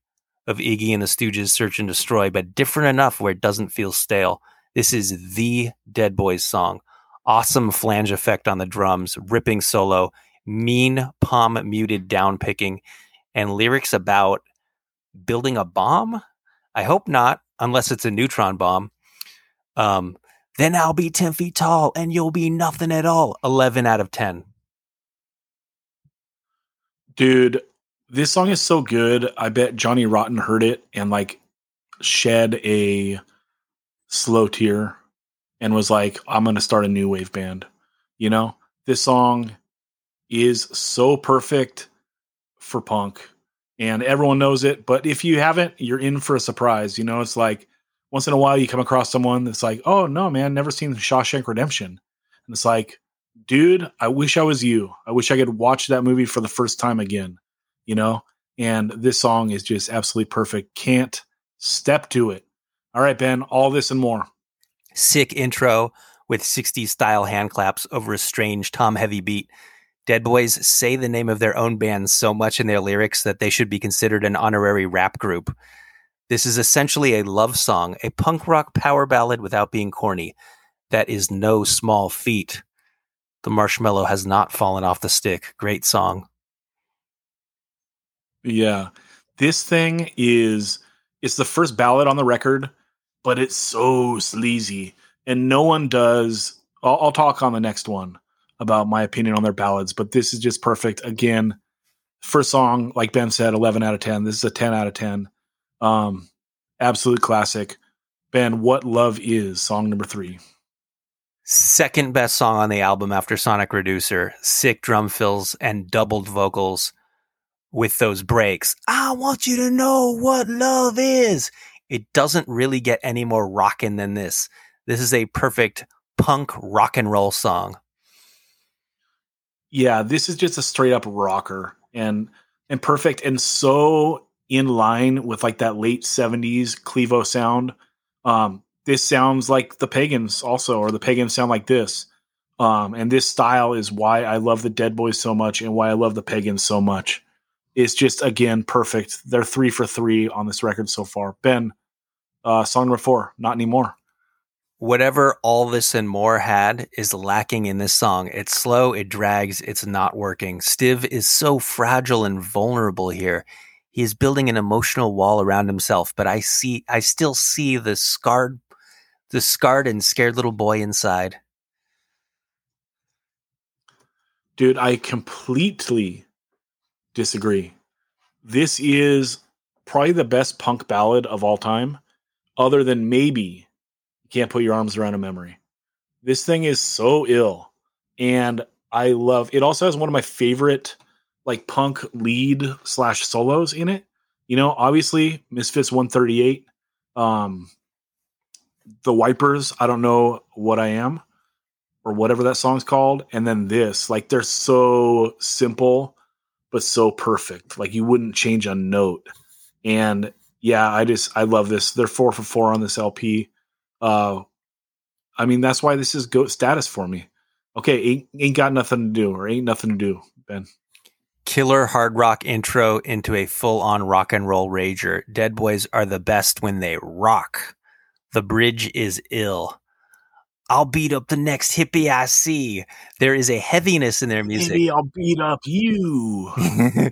of Iggy and the Stooges' Search and Destroy, but different enough where it doesn't feel stale. This is the Dead Boys song. Awesome flange effect on the drums, ripping solo, mean palm muted down picking, and lyrics about building a bomb. I hope not, unless it's a neutron bomb. Um, then I'll be 10 feet tall and you'll be nothing at all. 11 out of 10. Dude, this song is so good. I bet Johnny Rotten heard it and like shed a slow tear and was like, I'm going to start a new wave band. You know, this song is so perfect for punk and everyone knows it. But if you haven't, you're in for a surprise. You know, it's like once in a while you come across someone that's like, oh, no, man, never seen Shawshank Redemption. And it's like, dude, I wish I was you. I wish I could watch that movie for the first time again, you know? And this song is just absolutely perfect. Can't step to it. All right, Ben, all this and more. Sick intro with 60s style hand claps over a strange Tom Heavy beat. Dead Boys say the name of their own band so much in their lyrics that they should be considered an honorary rap group. This is essentially a love song, a punk rock power ballad without being corny. That is no small feat. The marshmallow has not fallen off the stick. Great song. Yeah. This thing is it's the first ballad on the record, but it's so sleazy. And no one does I'll, I'll talk on the next one about my opinion on their ballads, but this is just perfect. Again, first song, like Ben said, 11 out of 10. This is a 10 out of 10. Um, absolute classic. Ben, What Love Is, song number three. Second best song on the album after Sonic Reducer. Sick drum fills and doubled vocals with those breaks. I want you to know what love is. It doesn't really get any more rockin' than this. This is a perfect punk rock and roll song. Yeah, this is just a straight up rocker and and perfect and so in line with like that late 70s Clevo sound. Um this sounds like the Pagans also or the Pagans sound like this. Um, and this style is why I love the Dead Boys so much and why I love the Pagans so much. It's just again perfect. They're three for three on this record so far. Ben, uh, song number four, not anymore. Whatever all this and more had is lacking in this song. It's slow, it drags, it's not working. Stiv is so fragile and vulnerable here. He is building an emotional wall around himself, but I see I still see the scarred the scarred and scared little boy inside. Dude, I completely disagree. This is probably the best punk ballad of all time, other than maybe You Can't Put Your Arms Around a Memory. This thing is so ill. And I love it also has one of my favorite like punk lead slash solos in it. You know, obviously Misfits 138. Um the wipers, I don't know what I am or whatever that song's called. And then this, like they're so simple, but so perfect. Like you wouldn't change a note. And yeah, I just I love this. They're four for four on this LP. Uh I mean that's why this is goat status for me. Okay, ain't, ain't got nothing to do or ain't nothing to do, Ben. Killer hard rock intro into a full on rock and roll rager. Dead Boys are the best when they rock. The bridge is ill. I'll beat up the next hippie I see. There is a heaviness in their music. Maybe I'll beat up you.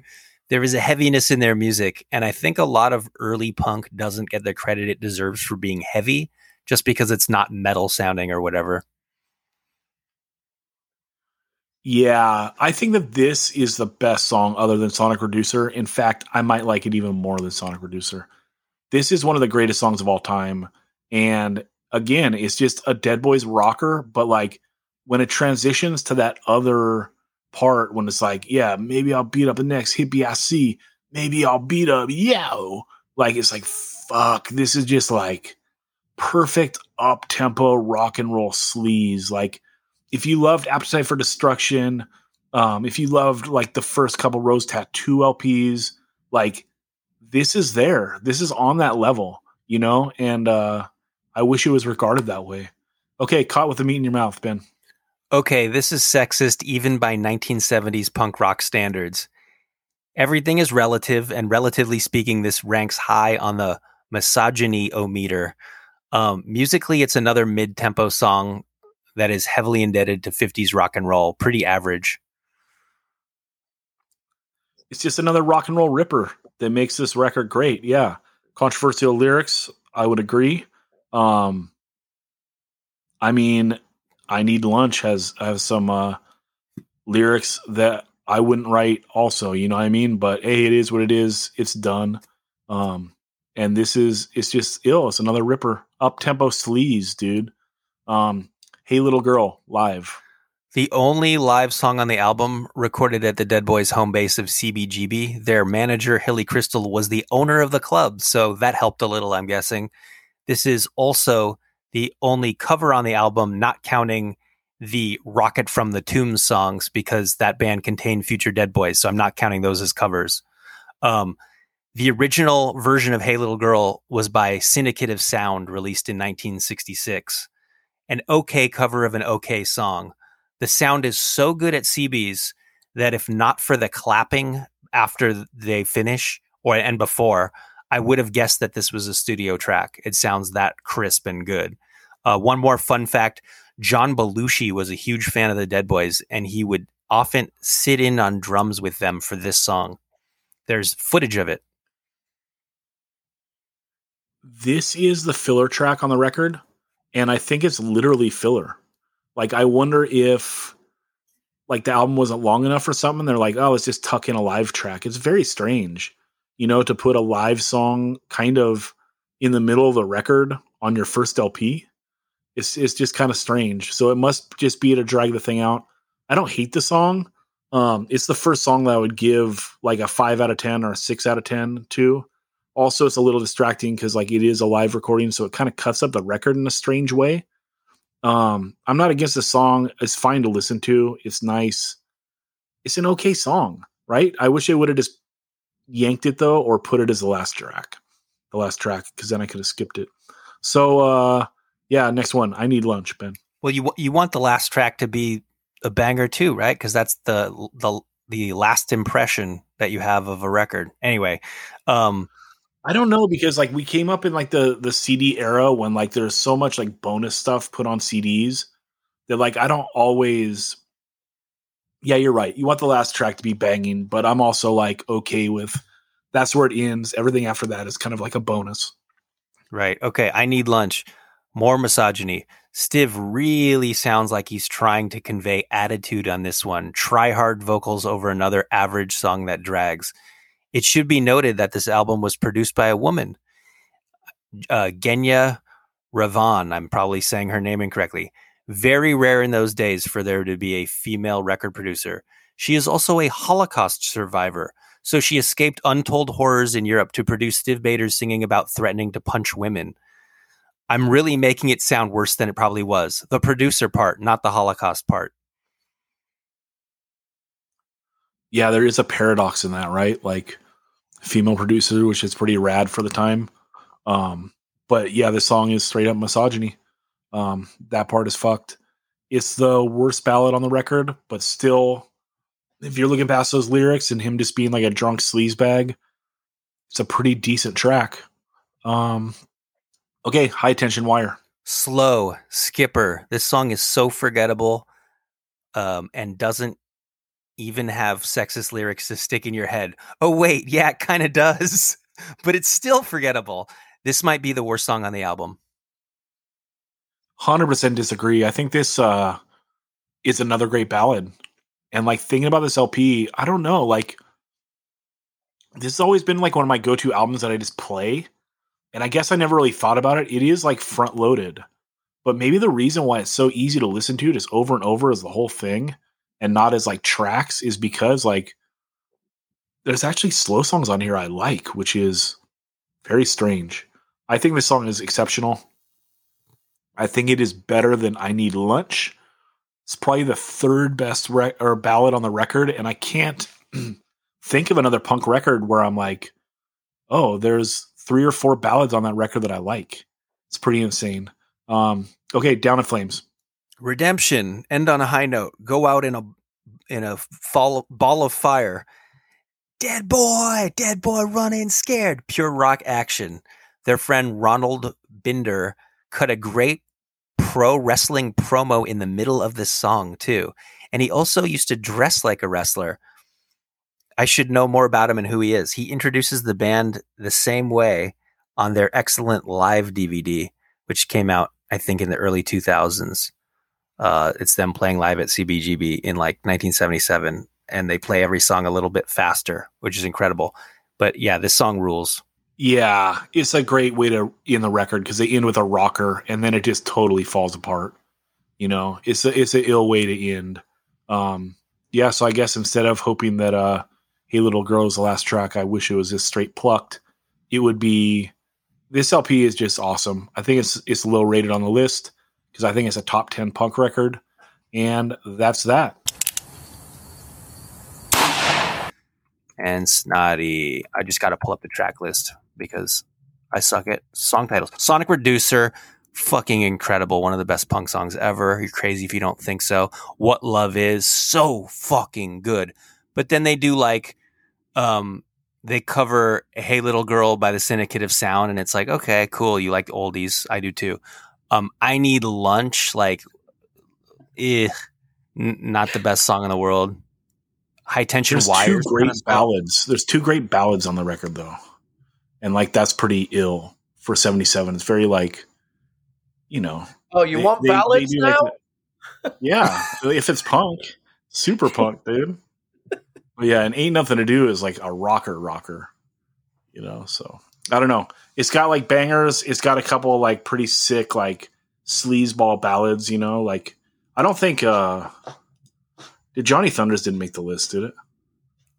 there is a heaviness in their music. And I think a lot of early punk doesn't get the credit it deserves for being heavy just because it's not metal sounding or whatever. Yeah, I think that this is the best song other than Sonic Reducer. In fact, I might like it even more than Sonic Reducer. This is one of the greatest songs of all time. And again, it's just a Dead Boys rocker, but like when it transitions to that other part, when it's like, yeah, maybe I'll beat up the next hippie I see, maybe I'll beat up yo. Like it's like, fuck, this is just like perfect up tempo rock and roll sleaze. Like if you loved Appetite for Destruction, um, if you loved like the first couple Rose Tattoo LPs, like this is there. This is on that level, you know? And uh I wish it was regarded that way. Okay, caught with the meat in your mouth, Ben. Okay, this is sexist even by 1970s punk rock standards. Everything is relative, and relatively speaking, this ranks high on the misogyny o meter. Um, musically, it's another mid tempo song that is heavily indebted to 50s rock and roll, pretty average. It's just another rock and roll ripper that makes this record great. Yeah. Controversial lyrics, I would agree. Um, I mean, I need lunch has has some uh, lyrics that I wouldn't write. Also, you know what I mean. But hey, it is what it is. It's done. Um, and this is it's just ill. It's another ripper, up tempo sleaze, dude. Um, hey, little girl, live. The only live song on the album recorded at the Dead Boys home base of CBGB. Their manager, Hilly Kristal, was the owner of the club, so that helped a little, I'm guessing. This is also the only cover on the album, not counting the Rocket from the Tombs songs, because that band contained future Dead Boys. So I'm not counting those as covers. Um, the original version of Hey Little Girl was by Syndicate of Sound, released in 1966. An okay cover of an okay song. The sound is so good at CB's that if not for the clapping after they finish or and before, I would have guessed that this was a studio track. It sounds that crisp and good. Uh, one more fun fact John Belushi was a huge fan of the Dead Boys, and he would often sit in on drums with them for this song. There's footage of it. This is the filler track on the record, and I think it's literally filler. Like, I wonder if like the album wasn't long enough for something. They're like, oh, let's just tuck in a live track. It's very strange you know, to put a live song kind of in the middle of the record on your first LP. It's it's just kind of strange. So it must just be to drag the thing out. I don't hate the song. Um, it's the first song that I would give like a five out of ten or a six out of ten to. Also, it's a little distracting because like it is a live recording, so it kind of cuts up the record in a strange way. Um, I'm not against the song. It's fine to listen to. It's nice. It's an okay song, right? I wish they would have just yanked it though, or put it as the last track, the last track, because then I could have skipped it. So uh yeah, next one. I need lunch, Ben. Well, you you want the last track to be a banger too, right? Because that's the the the last impression that you have of a record. Anyway, um, I don't know because like we came up in like the the CD era when like there's so much like bonus stuff put on CDs that like I don't always. Yeah, you're right. You want the last track to be banging, but I'm also like okay with that's where it ends. Everything after that is kind of like a bonus. right. Okay, I need lunch. More misogyny. Stiv really sounds like he's trying to convey attitude on this one. Try hard vocals over another average song that drags. It should be noted that this album was produced by a woman, uh, Genya Ravan. I'm probably saying her name incorrectly. Very rare in those days for there to be a female record producer. She is also a Holocaust survivor, so she escaped untold horrors in Europe to produce Stiv Bators' singing about threatening to punch women. I'm really making it sound worse than it probably was. The producer part, not the Holocaust part. Yeah, there is a paradox in that, right? Like female producer, which is pretty rad for the time. Um, but yeah, this song is straight up misogyny. Um, that part is fucked. It's the worst ballad on the record, but still, if you're looking past those lyrics and him just being like a drunk sleazebag, it's a pretty decent track. Um, okay, high tension wire. Slow, Skipper. This song is so forgettable um, and doesn't even have sexist lyrics to stick in your head. Oh, wait, yeah, it kind of does, but it's still forgettable. This might be the worst song on the album. Hundred percent disagree. I think this uh is another great ballad. And like thinking about this LP, I don't know, like this has always been like one of my go-to albums that I just play. And I guess I never really thought about it. It is like front loaded. But maybe the reason why it's so easy to listen to just over and over is the whole thing and not as like tracks is because like there's actually slow songs on here I like, which is very strange. I think this song is exceptional. I think it is better than I Need Lunch. It's probably the third best rec- or ballad on the record, and I can't think of another punk record where I'm like, oh, there's three or four ballads on that record that I like. It's pretty insane. Um, okay, Down in Flames. Redemption. End on a high note. Go out in a in a fall, ball of fire. Dead boy, dead boy running scared. Pure rock action. Their friend Ronald Binder cut a great pro wrestling promo in the middle of this song too. And he also used to dress like a wrestler. I should know more about him and who he is. He introduces the band the same way on their excellent live DVD, which came out, I think, in the early 2000s. Uh, it's them playing live at CBGB in like 1977, and they play every song a little bit faster, which is incredible. But yeah, this song rules. Yeah, it's a great way to end the record because they end with a rocker and then it just totally falls apart. You know, it's a it's an ill way to end. Um, yeah, so I guess instead of hoping that uh, "Hey Little Girl" is the last track, I wish it was just straight plucked. It would be. This LP is just awesome. I think it's it's low rated on the list because I think it's a top ten punk record, and that's that. and Snotty. I just got to pull up the track list because I suck at song titles. Sonic Reducer, fucking incredible. One of the best punk songs ever. You're crazy if you don't think so. What Love Is, so fucking good. But then they do like, um, they cover Hey Little Girl by the Syndicate of Sound, and it's like, okay, cool. You like oldies. I do too. Um, I Need Lunch, like, eh, n- not the best song in the world. High tension There's wires. two great kinda ballads. There's two great ballads on the record though, and like that's pretty ill for '77. It's very like, you know, Oh, you they- want they- they ballads do, like, now? the- yeah, if it's punk, super punk, dude. But yeah, and ain't nothing to do is like a rocker rocker, you know. So I don't know. It's got like bangers. It's got a couple of, like pretty sick like sleazeball ballads. You know, like I don't think uh did Johnny Thunders didn't make the list, did it?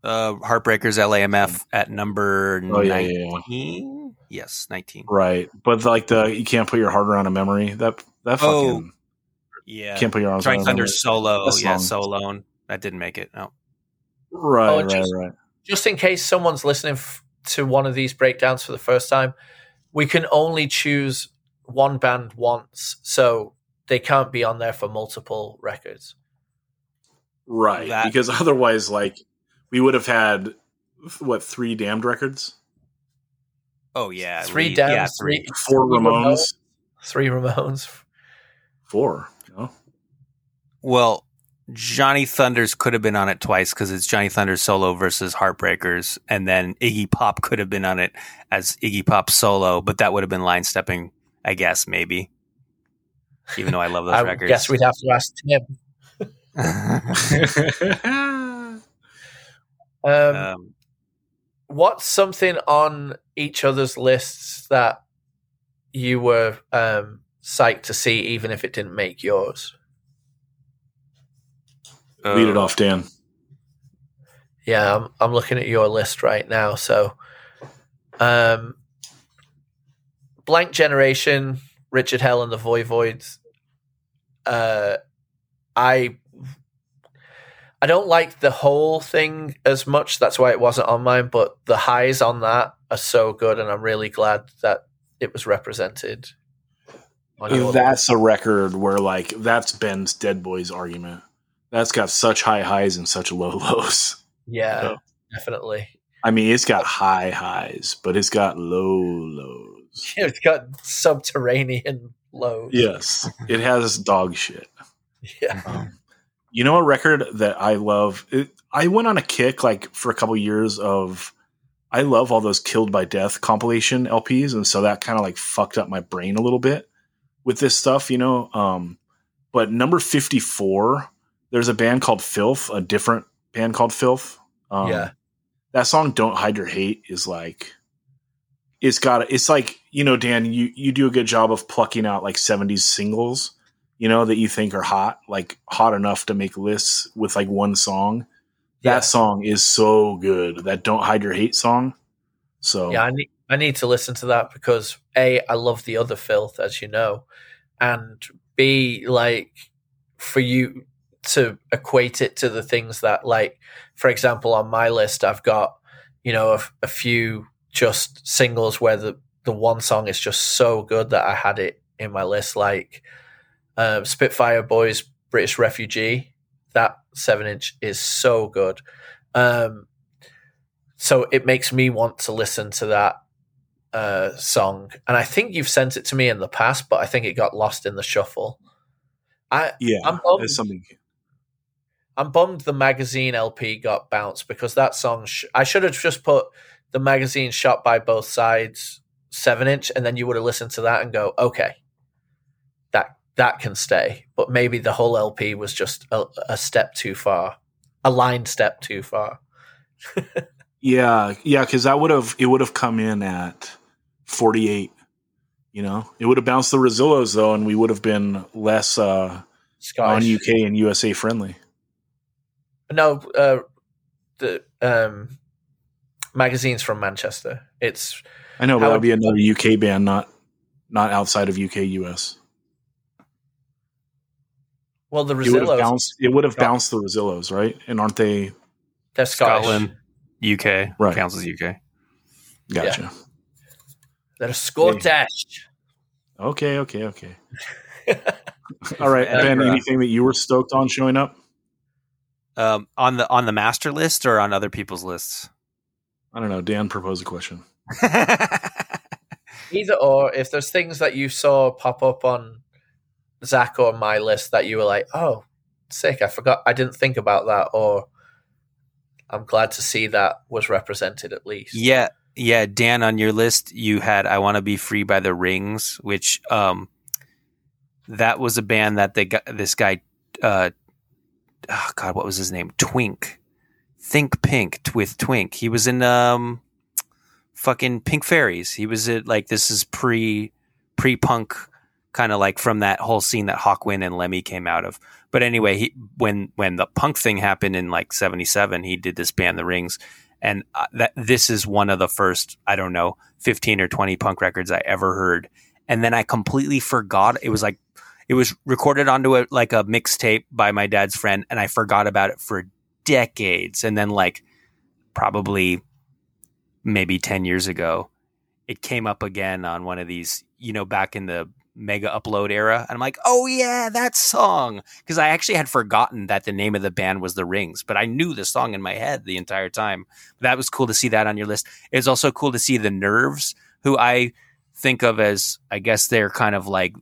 Uh, Heartbreakers LAMF at number Oh yeah, yeah, yeah. Yes, 19. right. But like the you can't put your heart around a memory. That that Oh, fucking Yeah. can't put your arms Trying around a Thunder memory. solo. That Yeah, song. so alone. That didn't make it. No. Right, Oh, right, just- right. Just in case someone's listening f- to one of these breakdowns for the first time, we can only choose one band once. So they can't be on there for multiple records. Right. That- because otherwise, like, we would have had, what, three damned records? Oh yeah, Three Lee- down, yeah, three, Four three Ramones? three Ramones. Four. No? Well, Johnny Thunders could have been on it twice because it's Johnny Thunders solo versus Heartbreakers, and then Iggy Pop could have been on it as Iggy Pop solo, but that would have been line stepping, I guess, maybe. Even though I love those I records. guess we'd have to ask Tim. Um, um, what's something on each other's lists that you were um, psyched to see, even if it didn't make yours? Lead it uh, off, Dan. Yeah, I'm, I'm looking at your list right now. So, um, Blank Generation, Richard Hell and the Voidoids. Uh, I I don't like the whole thing as much. That's why it wasn't on mine. But the highs on that are so good, and I'm really glad that it was represented. On your That's a record where, like, that's Ben's Dead Boys argument. That's got such high highs and such low lows. yeah, Yeah. definitely. I mean, it's got high highs, but it's got low lows. It's got subterranean lows. Yes, it has dog shit. Yeah. Um, you know, a record that I love. It, I went on a kick like for a couple years of. I love all those "Killed by Death" compilation LPs, and so that kind of like fucked up my brain a little bit with this stuff, you know. Um, but number fifty-four, there's a band called Filth, a different band called Filth. Um, Yeah. that song "Don't Hide Your Hate" is like, it's got. It's like you know, Dan, you you do a good job of plucking out like '70s singles you know, that you think are hot, like hot enough to make lists with like one song. Yeah. That song is so good. That Don't Hide Your Hate song. So Yeah, I need I need to listen to that because A, I love the other filth, as you know, and B, like for you to equate it to the things that like for example on my list I've got, you know, a, a few just singles where the the one song is just so good that I had it in my list, like um, Spitfire Boys British Refugee. That seven inch is so good. Um, so it makes me want to listen to that uh, song. And I think you've sent it to me in the past, but I think it got lost in the shuffle. I yeah, I'm it's something. I'm bummed the magazine LP got bounced because that song sh- I should have just put the magazine shot by both sides seven inch, and then you would have listened to that and go, okay, that that can stay. But maybe the whole LP was just a, a step too far, a line step too far. Yeah, yeah, because that would have it would have come in at forty eight. You know, it would have bounced the Rezillos though, and we would have been less uh, Scottish. on UK and USA friendly. No, uh, the um, magazine's from Manchester. It's I know, but that would be another UK band, not not outside of UK US. well, the It would have bounced. It would have bounced the Rezillos, right? And aren't they? They're Scottish. Scotland, UK, Right. counts as UK. Gotcha. They're Scottish. Okay, okay, okay. All right, Ben. Anything that you were stoked on showing up? Um, on the on the master list or on other people's lists. I don't know. Dan proposed a question. Either or, if there's things that you saw pop up on Zach or my list that you were like, oh, sick, I forgot, I didn't think about that, or I'm glad to see that was represented at least. Yeah, yeah. Dan, on your list, you had "I Want to Be Free" by the Rings, which um, that was a band that they got. This guy, uh, oh God, what was his name? Twink, Think Pink t- with Twink. He was in um, fucking Pink Fairies. He was at like this is pre pre punk kind of like from that whole scene that Hawkwind and Lemmy came out of. But anyway, he when when the punk thing happened in like '77, he did this band, The Rings, and uh, that this is one of the first I don't know 15 or 20 punk records I ever heard, and then I completely forgot. It was like it was recorded onto a like a mixtape by my dad's friend, and I forgot about it for decades, and then like probably maybe 10 years ago, it came up again on one of these, you know, back in the mega upload era. And I'm like, oh yeah, that song. Because I actually had forgotten that the name of the band was The Rings, but I knew the song in my head the entire time. That was cool to see that on your list. It's also cool to see the Nerves, who I think of as, I guess they're kind of like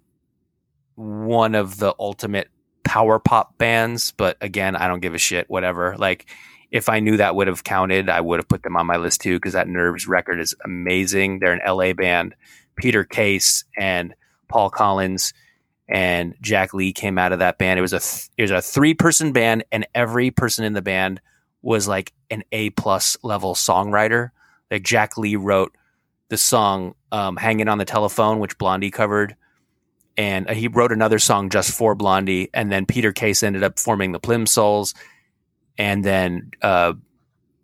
one of the ultimate power pop bands. But again, I don't give a shit. Whatever. Like, if I knew that would have counted, I would have put them on my list too because that Nerves record is amazing. They're an LA band. Peter Case and Paul Collins and Jack Lee came out of that band. It was a th- it was a three person band, and every person in the band was like an A plus level songwriter. Like Jack Lee wrote the song um, "Hanging on the Telephone," which Blondie covered, and he wrote another song just for Blondie. And then Peter Case ended up forming the Plimsouls, and then uh,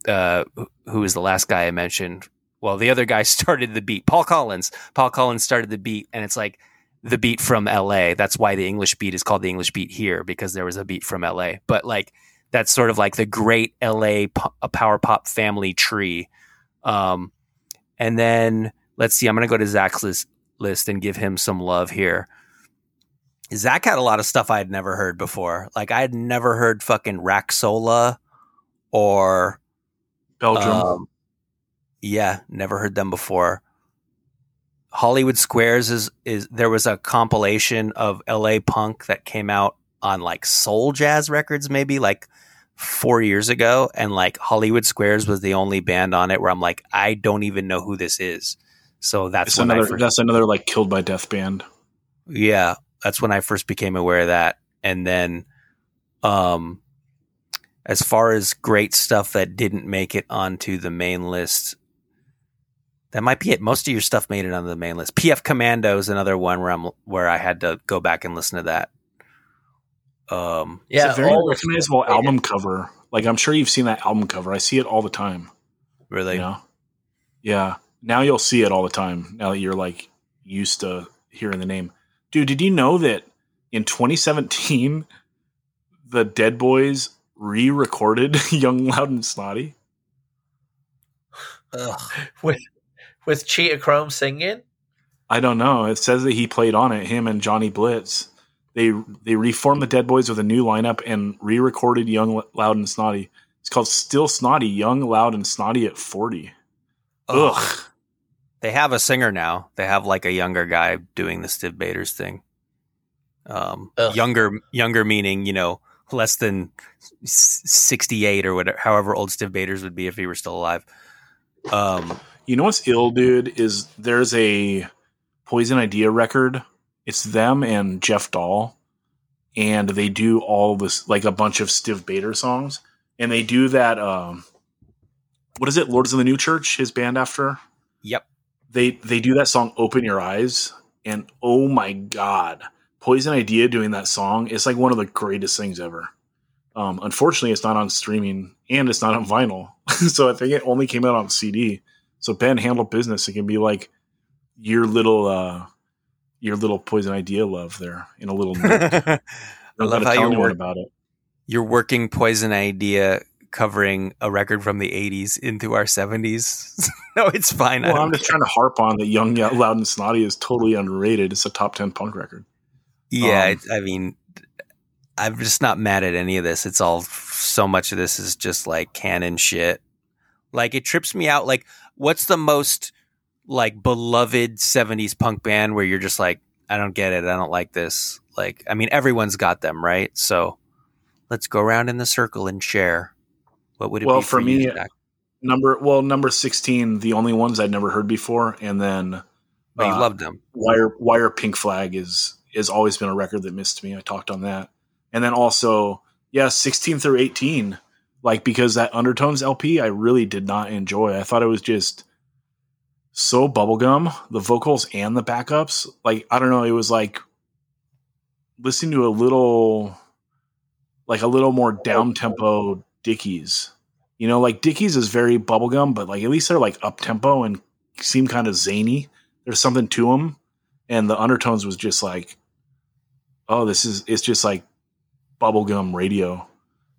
uh, who was the last guy I mentioned? Well, the other guy started the beat. Paul Collins. Paul Collins started the beat, and it's like the beat from LA. That's why the English beat is called the English beat here because there was a beat from LA. But like that's sort of like the great LA po- power pop family tree. Um, and then let's see, I'm going to go to Zach's list, list and give him some love here. Zach had a lot of stuff I had never heard before. Like I had never heard fucking Raxola or Belgium. um, yeah, never heard them before. Hollywood Squares is is there was a compilation of LA punk that came out on like Soul Jazz Records maybe like 4 years ago and like Hollywood Squares was the only band on it where I'm like I don't even know who this is. So that's It's when I another. first, That's another like killed by death band. yeah, that's when I first became aware of that. And then, um, as far as great stuff that didn't make it onto the main list, that might be it. Most of your stuff made it onto the main list. PF Commando is another one where I'm where I had to go back and listen to that. Um, It's Yeah, a very all the- recognizable album cover. Like I'm sure you've seen that album cover. I see it all the time. really, You know? Yeah. Now you'll see it all the time. Now that you're like used to hearing the name. Dude, did you know that in 2017 the Dead Boys re-recorded Young Loud and Snotty? Ugh. with with Cheetah Chrome singing. I don't know. It says that he played on it, him and Johnny Blitz. They they reformed the Dead Boys with a new lineup and re-recorded Young Loud and Snotty. It's called Still Snotty, Young Loud and Snotty at 40. Ugh. Ugh. They have a singer now. They have like a younger guy doing the Stiv Bators thing. Um, Ugh. younger, younger meaning you know less than sixty eight or whatever, however old Stiv Bators would be if he were still alive. Um, You know what's ill, dude? Is there's a Poison Idea record. It's them and Jeff Dahl, and they do all this like a bunch of Stiv Bators songs, and they do that. Um, what is it? Lords of the New Church, his band after yep. They they do that song "Open Your Eyes," and oh my god, Poison Idea doing that song is like one of the greatest things ever. Um, unfortunately, it's not on streaming and it's not on vinyl, so I think it only came out on CD. So Ben, handle business. It can be like your little uh, your little Poison Idea love there in a little. I love how you're, work, about it. you're working Poison Idea covering a record from the 80s into our 70s. no, it's fine. Well, I'm just care. trying to harp on that Young, Loud, and Snotty is totally underrated. It's a top ten punk record. Yeah, Um, I mean, I'm just not mad at any of this. It's all so much of this is just like canon shit. Like it trips me out. Like, what's the most like beloved '70s punk band where you're just like, I don't get it. I don't like this. Like, I mean, everyone's got them, right? So let's go around in the circle and share. What would it Well, be for for, me, Jack? Number well, number sixteen, the only ones I'd never heard before, and then you uh, loved them. Wire Wire Pink Flag is has always been a record that missed me. I talked on that, and then also yeah, sixteen through eighteen, like because that Undertones LP I really did not enjoy. I thought it was just so bubblegum, the vocals and the backups. Like I don't know, it was like listening to a little, like a little more down tempo Dickies. You know, like Dickies is very bubblegum, but like at least they're like up tempo and seem kind of zany. There's something to them, and the undertones was just like, oh, this is it's just like bubblegum radio.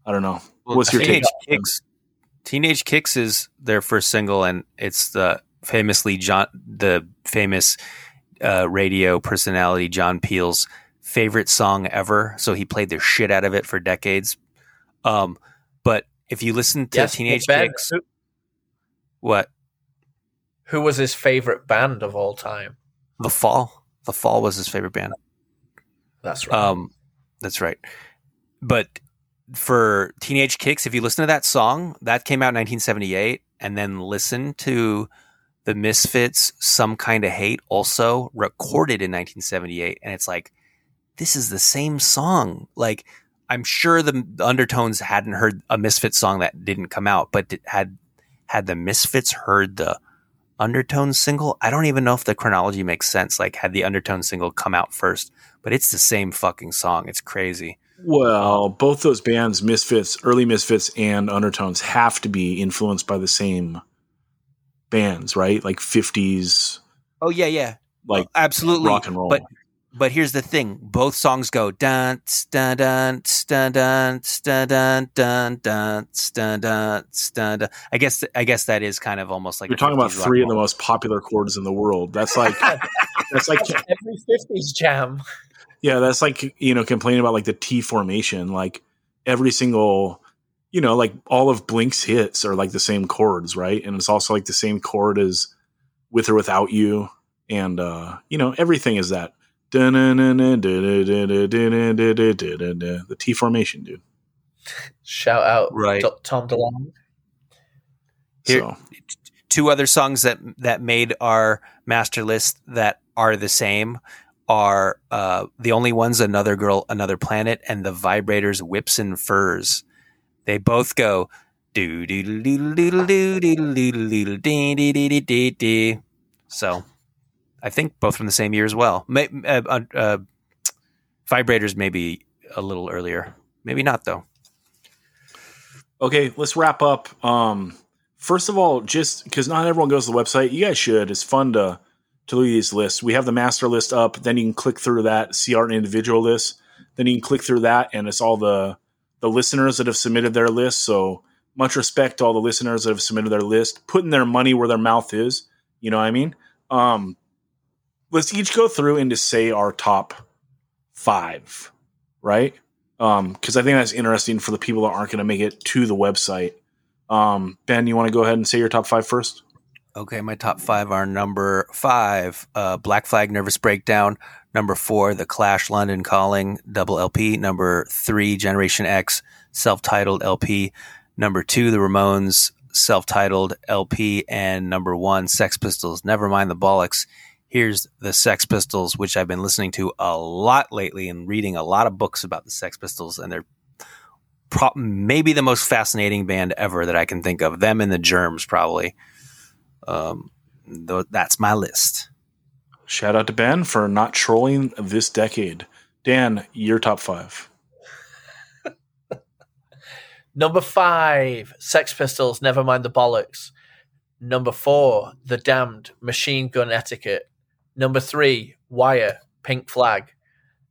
I don't know. What's your take? Teenage Kicks? Teenage Kicks is their first single, and it's the famously John, the famous uh, radio personality John Peel's favorite song ever. So he played the shit out of it for decades. Um, but if you listen to Yes, Teenage Kicks, who, what who was his favorite band of all time? The Fall, The Fall was his favorite band. That's right. Um, that's right. But for Teenage Kicks, if you listen to that song, that came out in 1978, and then listen to the Misfits, Some Kind of Hate, also recorded in 1978, and it's like, this is the same song. Like, I'm sure the, the Undertones hadn't heard a Misfits song that didn't come out, but had had the Misfits heard the Undertones single? I don't even know if the chronology makes sense. Like, had the Undertones single come out first? But it's the same fucking song. It's crazy. Well, both those bands, Misfits, early Misfits, and Undertones, have to be influenced by the same bands, right? Like fifties, Oh yeah, yeah, like absolutely. rock and roll. But but here's the thing: both songs go dun dun dun dun dun dun dun dun dun dun dun dun. dun. I guess I guess that is kind of almost like You're talking about three of the most popular chords in the world. That's like that's like Every fifties jam. yeah, that's like you know complaining about like the T formation. Like every single, you know, like all of Blink's hits are like the same chords, right? And it's also like the same chord as "With or Without You," and uh, you know everything is that. The T formation, dude. Shout out, Right. Tom DeLonge. Here- So two other songs that that made our master list that are the same are uh, the only ones another girl another planet and the vibrators whips and furs they both go do do do do do do do do do do do do do so i think both from the same year as well May, uh, uh, uh, vibrators maybe a little earlier maybe not though Okay, let's wrap up. Um, first of all, just because not everyone goes to the website, you guys should. It's fun to to look at these lists. We have the master list up. Then you can click through that, see our individual lists. Then you can click through that, and it's all the the listeners that have submitted their list. So much respect to all the listeners that have submitted their list, putting their money where their mouth is. You know what I mean? Um, let's each go through and just say our top five, right? because I think that's interesting for the people that aren't going to make it to the website. Um, ben, you want to go ahead and say your top five first? Okay, my top five are number five, uh, Black Flag Nervous Breakdown. Number four, The Clash London Calling, double LP. Number three, Generation X, self titled LP. Number two, The Ramones, self titled LP. And number one, Sex Pistols, Never Mind the Bollocks. Here's the Sex Pistols, which I've been listening to a lot lately and reading a lot of books about the Sex Pistols, and they're pro- maybe the most fascinating band ever that I can think of. Them and the Germs, probably. Um, th- that's my list. Shout out to Ben for not trolling this decade. Dan, your top five. Number five, Sex Pistols, Never Mind the Bollocks. Number four, The Damned, Machine Gun Etiquette. Number three, Wire, Pink Flag.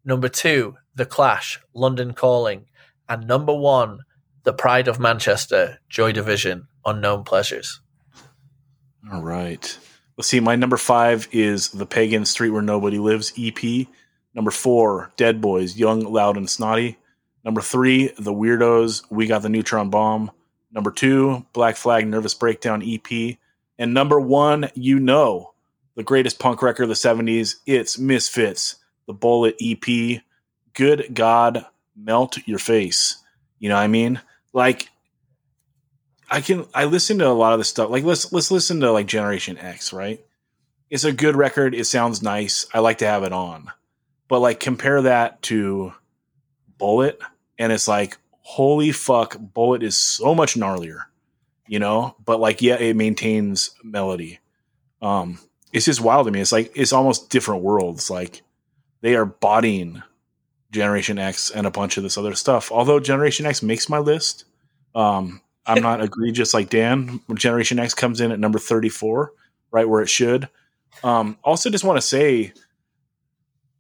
Number two, The Clash, London Calling. And number one, The Pride of Manchester, Joy Division, Unknown Pleasures. All right. Let's see. My number five is The Pagan Street Where Nobody Lives EP. Number four, Dead Boys, Young, Loud, and Snotty. Number three, The Weirdos, We Got the Neutron Bomb. Number two, Black Flag, Nervous Breakdown EP. And number one, you know, the greatest punk record of the 70s. It's Misfits, The Bullet EP. Good God, melt your face. You know what I mean? Like, I can I listen to a lot of this stuff. Like let's let's listen to like Generation X, right? It's a good record. It sounds nice. I like to have it on. But like compare that to Bullet and it's like holy fuck, Bullet is so much gnarlier, you know? But like yeah, it maintains melody. Um it's just wild to me. It's like it's almost different worlds. Like they are bodying Generation X and a bunch of this other stuff. Although Generation X makes my list, um, I'm not egregious like Dan. Generation X comes in at number 34, right where it should. Um, also, just want to say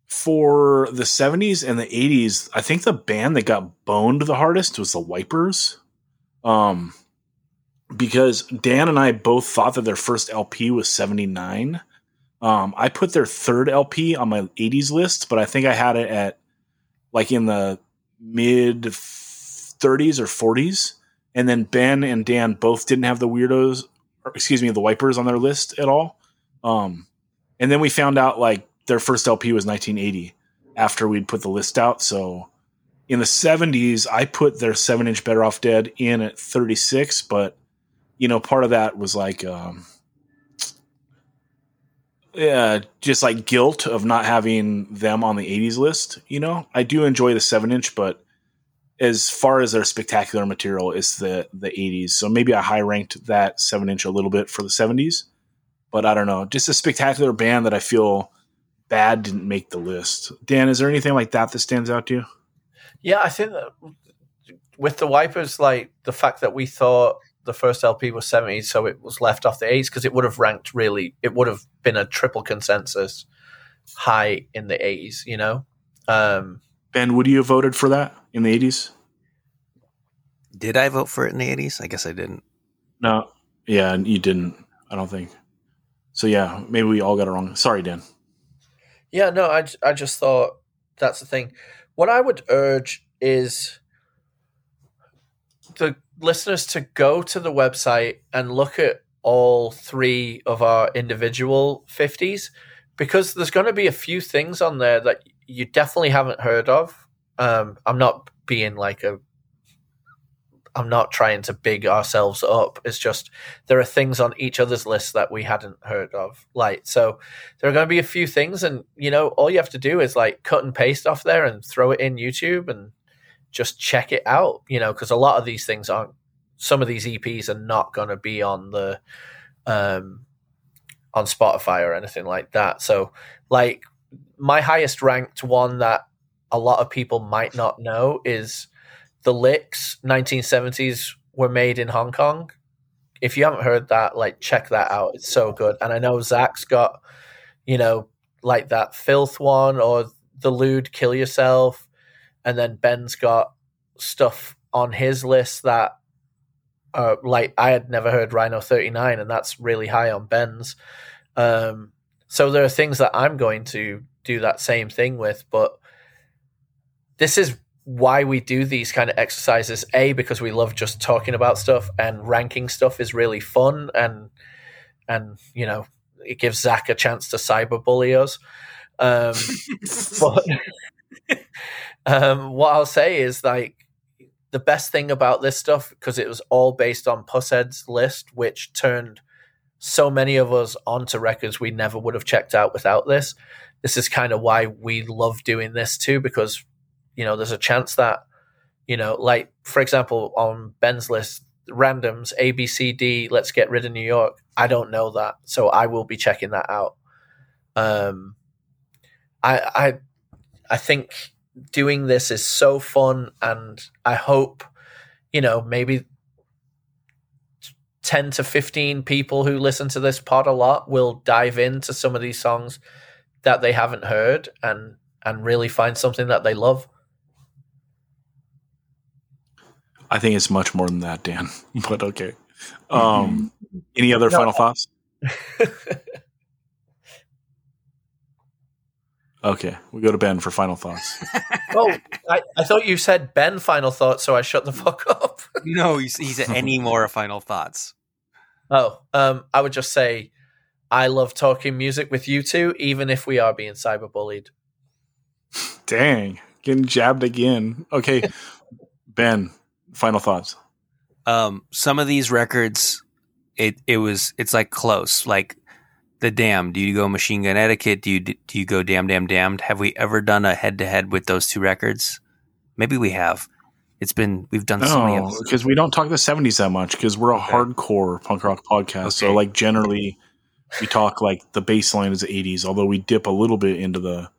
for the 70s and the 80s, I think the band that got boned the hardest was the Wipers. Um, because Dan and I both thought that their first LP was 79. Um, I put their third LP on my 80s list, but I think I had it at like in the mid 30s or 40s. And then Ben and Dan both didn't have the weirdos, or excuse me, the wipers on their list at all. Um, and then we found out like their first LP was 1980 after we'd put the list out. So in the 70s, I put their seven inch Better Off Dead in at 36, but you know, part of that was like, um, yeah, just like guilt of not having them on the 80s list. You know, I do enjoy the seven inch, but as far as their spectacular material, it's the the 80s. So maybe I high ranked that seven inch a little bit for the 70s, but I don't know. Just a spectacular band that I feel bad didn't make the list. Dan, is there anything like that that stands out to you? Yeah, I think that with the wipers, like the fact that we thought the first LP was 70s, so it was left off the 80s because it would have ranked really, it would have been a triple consensus high in the 80s, you know? Um, Ben, would you have voted for that in the 80s? Did I vote for it in the 80s? I guess I didn't. No. Yeah, you didn't, I don't think. So yeah, maybe we all got it wrong. Sorry, Dan. Yeah, no, I, I just thought that's the thing. What I would urge is the listeners to go to the website and look at all three of our individual 50s because there's going to be a few things on there that you definitely haven't heard of. Um, I'm not being like a I'm not trying to big ourselves up. It's just there are things on each other's list that we hadn't heard of. Like so there are going to be a few things and you know all you have to do is like cut and paste off there and throw it in YouTube and just check it out, you know, because a lot of these things aren't some of these EPs are not going to be on the um on Spotify or anything like that. So like my highest ranked one that a lot of people might not know is the licks 1970s were made in hong kong. If you haven't heard that like check that out. It's so good. And i know zach's got you know like that filth one or the lewd kill yourself and then ben's got stuff on his list that uh, like i had never heard rhino 39 and that's really high on ben's. Um, so there are things that i'm going to do that same thing with but this is why we do these kind of exercises a because we love just talking about stuff and ranking stuff is really fun and and you know it gives zach a chance to cyberbully us. Um but um what i'll say is like the best thing about this stuff because it was all based on pushead's list which turned so many of us onto records we never would have checked out without this this is kind of why we love doing this too because you know, there's a chance that, you know, like for example, on Ben's list, randoms A, B, C, D, let's get rid of New York. I don't know that, so I will be checking that out. Um, I I I think doing this is so fun, and I hope, you know, maybe 10 to 15 people who listen to this pod a lot will dive into some of these songs that they haven't heard and and really find something that they love. I think it's much more than that, Dan. But okay. Um, any other No, final thoughts? Okay, we go to Ben for final thoughts. oh, I, I thought you said Ben final thoughts, so I shut the fuck up. No, he's, he's any more final thoughts. Oh, um, I would just say I love talking music with you two, even if we are being cyberbullied. Dang, getting jabbed again. Okay, Ben, final thoughts. um some of these records it it was it's like close like the damn do you go machine gun etiquette do you do you go damn damn damned have we ever done a head to head with those two records maybe we have it's been we've done so many because we don't talk the '70s that much because we're a Okay. hardcore punk rock podcast. So, like, generally, we talk like the baseline is the '80s, although we dip a little bit into the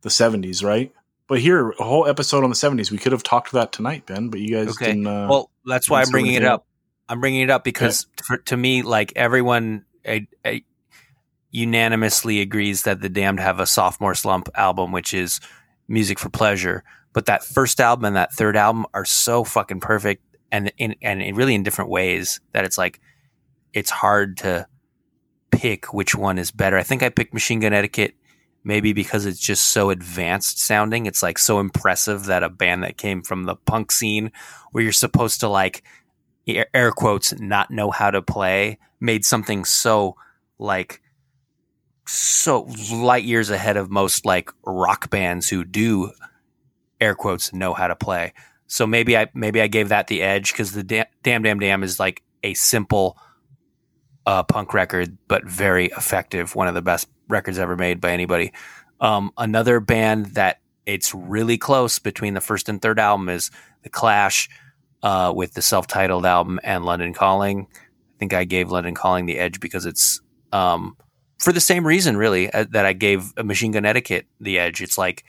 the '70s, right? But here, a whole episode on the '70s. We could have talked that tonight, Ben, but you guys Okay. didn't. Uh, well that's why i'm bringing it up i'm bringing it up because for, to me like everyone I, I, unanimously agrees that the damned have a sophomore slump album which is music for pleasure but that first album and that third album are so fucking perfect and in and in really in different ways that it's like it's hard to pick which one is better. I think I picked Machine Gun Etiquette maybe because it's just so advanced sounding. It's like so impressive that a band that came from the punk scene where you're supposed to like air air quotes not know how to play made something so like so light years ahead of most like rock bands who do air quotes know how to play. So maybe I maybe I gave that the edge because the da- damn damn damn is like a simple uh, punk record, but very effective. One of the best records ever made by anybody. Um, another band that it's really close between the first and third album is The Clash uh, with the self-titled album and London Calling. I think I gave London Calling the edge because it's um, for the same reason, really, uh, that I gave Machine Gun Etiquette the edge. It's like,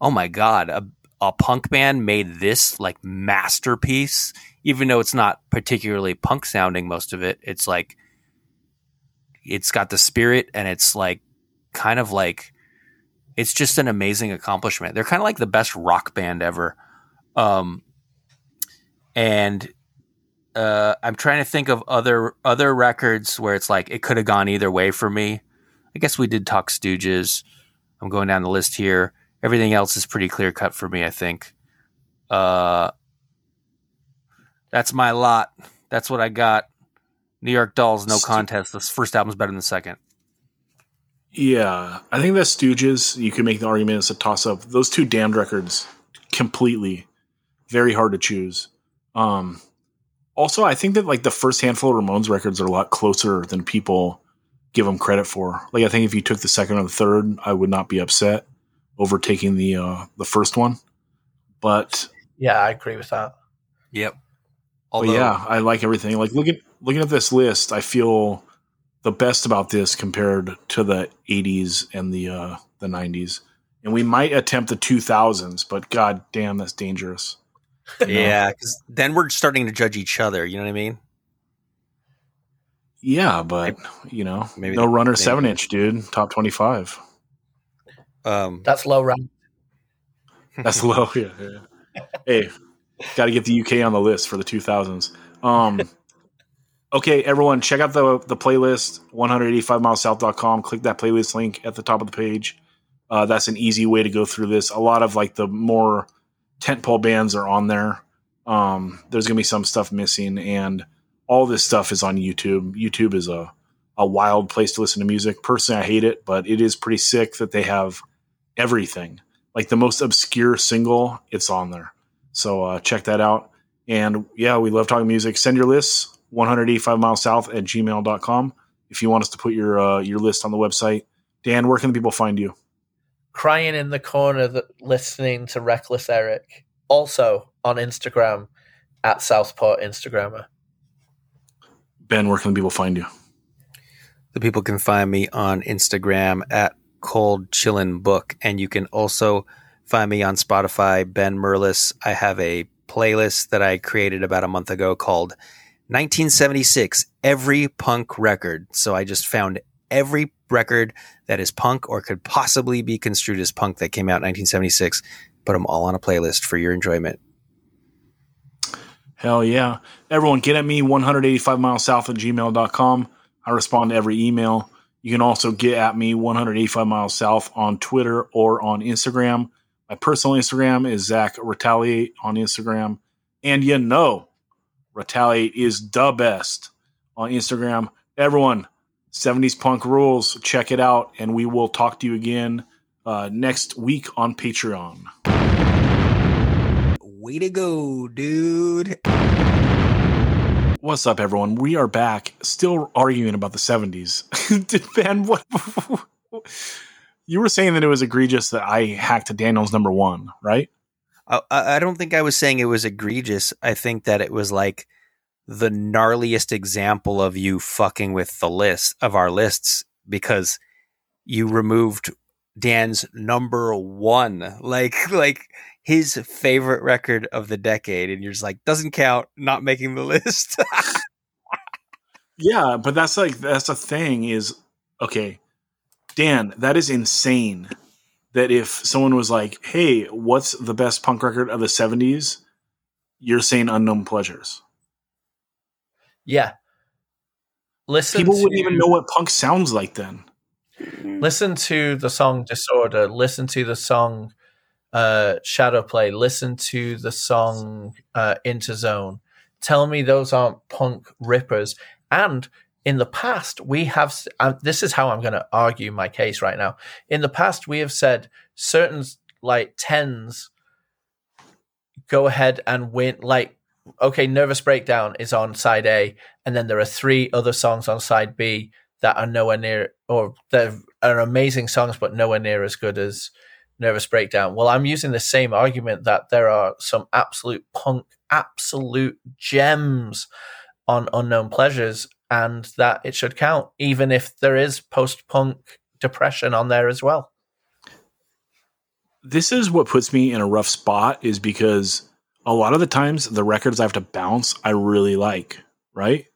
oh my god, a, a punk band made this like masterpiece, even though it's not particularly punk sounding. Most of it, it's like it's got the spirit, and it's like kind of like it's just an amazing accomplishment. They're kind of like the best rock band ever. Um, and uh, I'm trying to think of other other records where it's like it could have gone either way for me. I guess we did talk Stooges. I'm going down the list here. Everything else is pretty clear cut for me. I think. Uh, that's my lot. That's what I got. New York Dolls, no contest. The first album's better than the second. Yeah, I think that Stooges. You could make the argument it's a toss up. Those two damned records, completely, very hard to choose. Um, also, I think that like the first handful of Ramones records are a lot closer than people give them credit for. Like I think if you took the second or the third, I would not be upset overtaking the uh, the first one. But Yeah, I agree with that. Yep. But Although, yeah, I like everything. Like looking looking at this list, I feel the best about this compared to the 80s and the uh, the 90s. And we might attempt the 2000s, but god damn, that's dangerous. yeah, because then we're starting to judge each other. You know what I mean? Yeah, but you know, Maybe no runner they- seven inch, dude. Top 25. Um, That's low rank. That's low. Yeah, yeah. Hey, got to get the UK on the list for the 2000s. Um, okay, everyone, check out the the playlist 185milessouth.com. Click that playlist link at the top of the page. Uh, that's an easy way to go through this. A lot of like the more tentpole bands are on there. Um, there's gonna be some stuff missing, and all this stuff is on YouTube. YouTube is a a wild place to listen to music. Personally, I hate it, but it is pretty sick that they have everything. Like the most obscure single, it's on there. So uh, check that out. And yeah, we love talking music. Send your lists 185 miles south at gmail.com if you want us to put your uh, your list on the website. Dan, where can the people find you? Crying in the corner, that, listening to Reckless Eric. Also on Instagram at Southport Instagrammer. Ben, where can the people find you? the people can find me on Instagram at Cold Chillin' Book, and you can also find me on Spotify, Ben Merlis. I have a playlist that I created about a month ago called 1976 Every Punk Record. So I just found every record that is punk or could possibly be construed as punk that came out in 1976. Put them all on a playlist for your enjoyment. Hell yeah. Everyone, get at me 185 miles south at gmail.com. I respond to every email. You can also get at me 185 miles south on Twitter or on Instagram. My personal Instagram is Zach Retaliate on Instagram. And you know, Retaliate is the best on Instagram. Everyone, 70s Punk Rules. Check it out. And we will talk to you again uh, next week on Patreon. Way to go, dude. What's up, everyone? We are back, still arguing about the 70s. Did Ben, what? you were saying that it was egregious that I hacked Daniel's number one, right? I, I don't think I was saying it was egregious. I think that it was like the gnarliest example of you fucking with the list of our lists because you removed Dan's number one, like like his favorite record of the decade, and you're just like doesn't count, not making the list. Yeah, but that's like that's the thing is okay, Dan, that is insane. That if someone was like, "Hey, what's the best punk record of the '70s?" You're saying "Unknown Pleasures." Yeah. listen. People to, wouldn't even know what punk sounds like then. Listen to the song Disorder. Listen to the song uh, Shadow Play. Listen to the song uh, Interzone. Tell me those aren't punk rippers. And in the past, we have. Uh, this is how I'm going to argue my case right now. In the past, we have said certain like tens go ahead and win. Like, okay, Nervous Breakdown is on side A, and then there are three other songs on side B that are nowhere near, or that are amazing songs, but nowhere near as good as Nervous Breakdown. Well, I'm using the same argument that there are some absolute punk, absolute gems on Unknown Pleasures, and that it should count, even if there is post punk depression on there as well. This is what puts me in a rough spot, is because a lot of the times the records I have to bounce, I really like, right?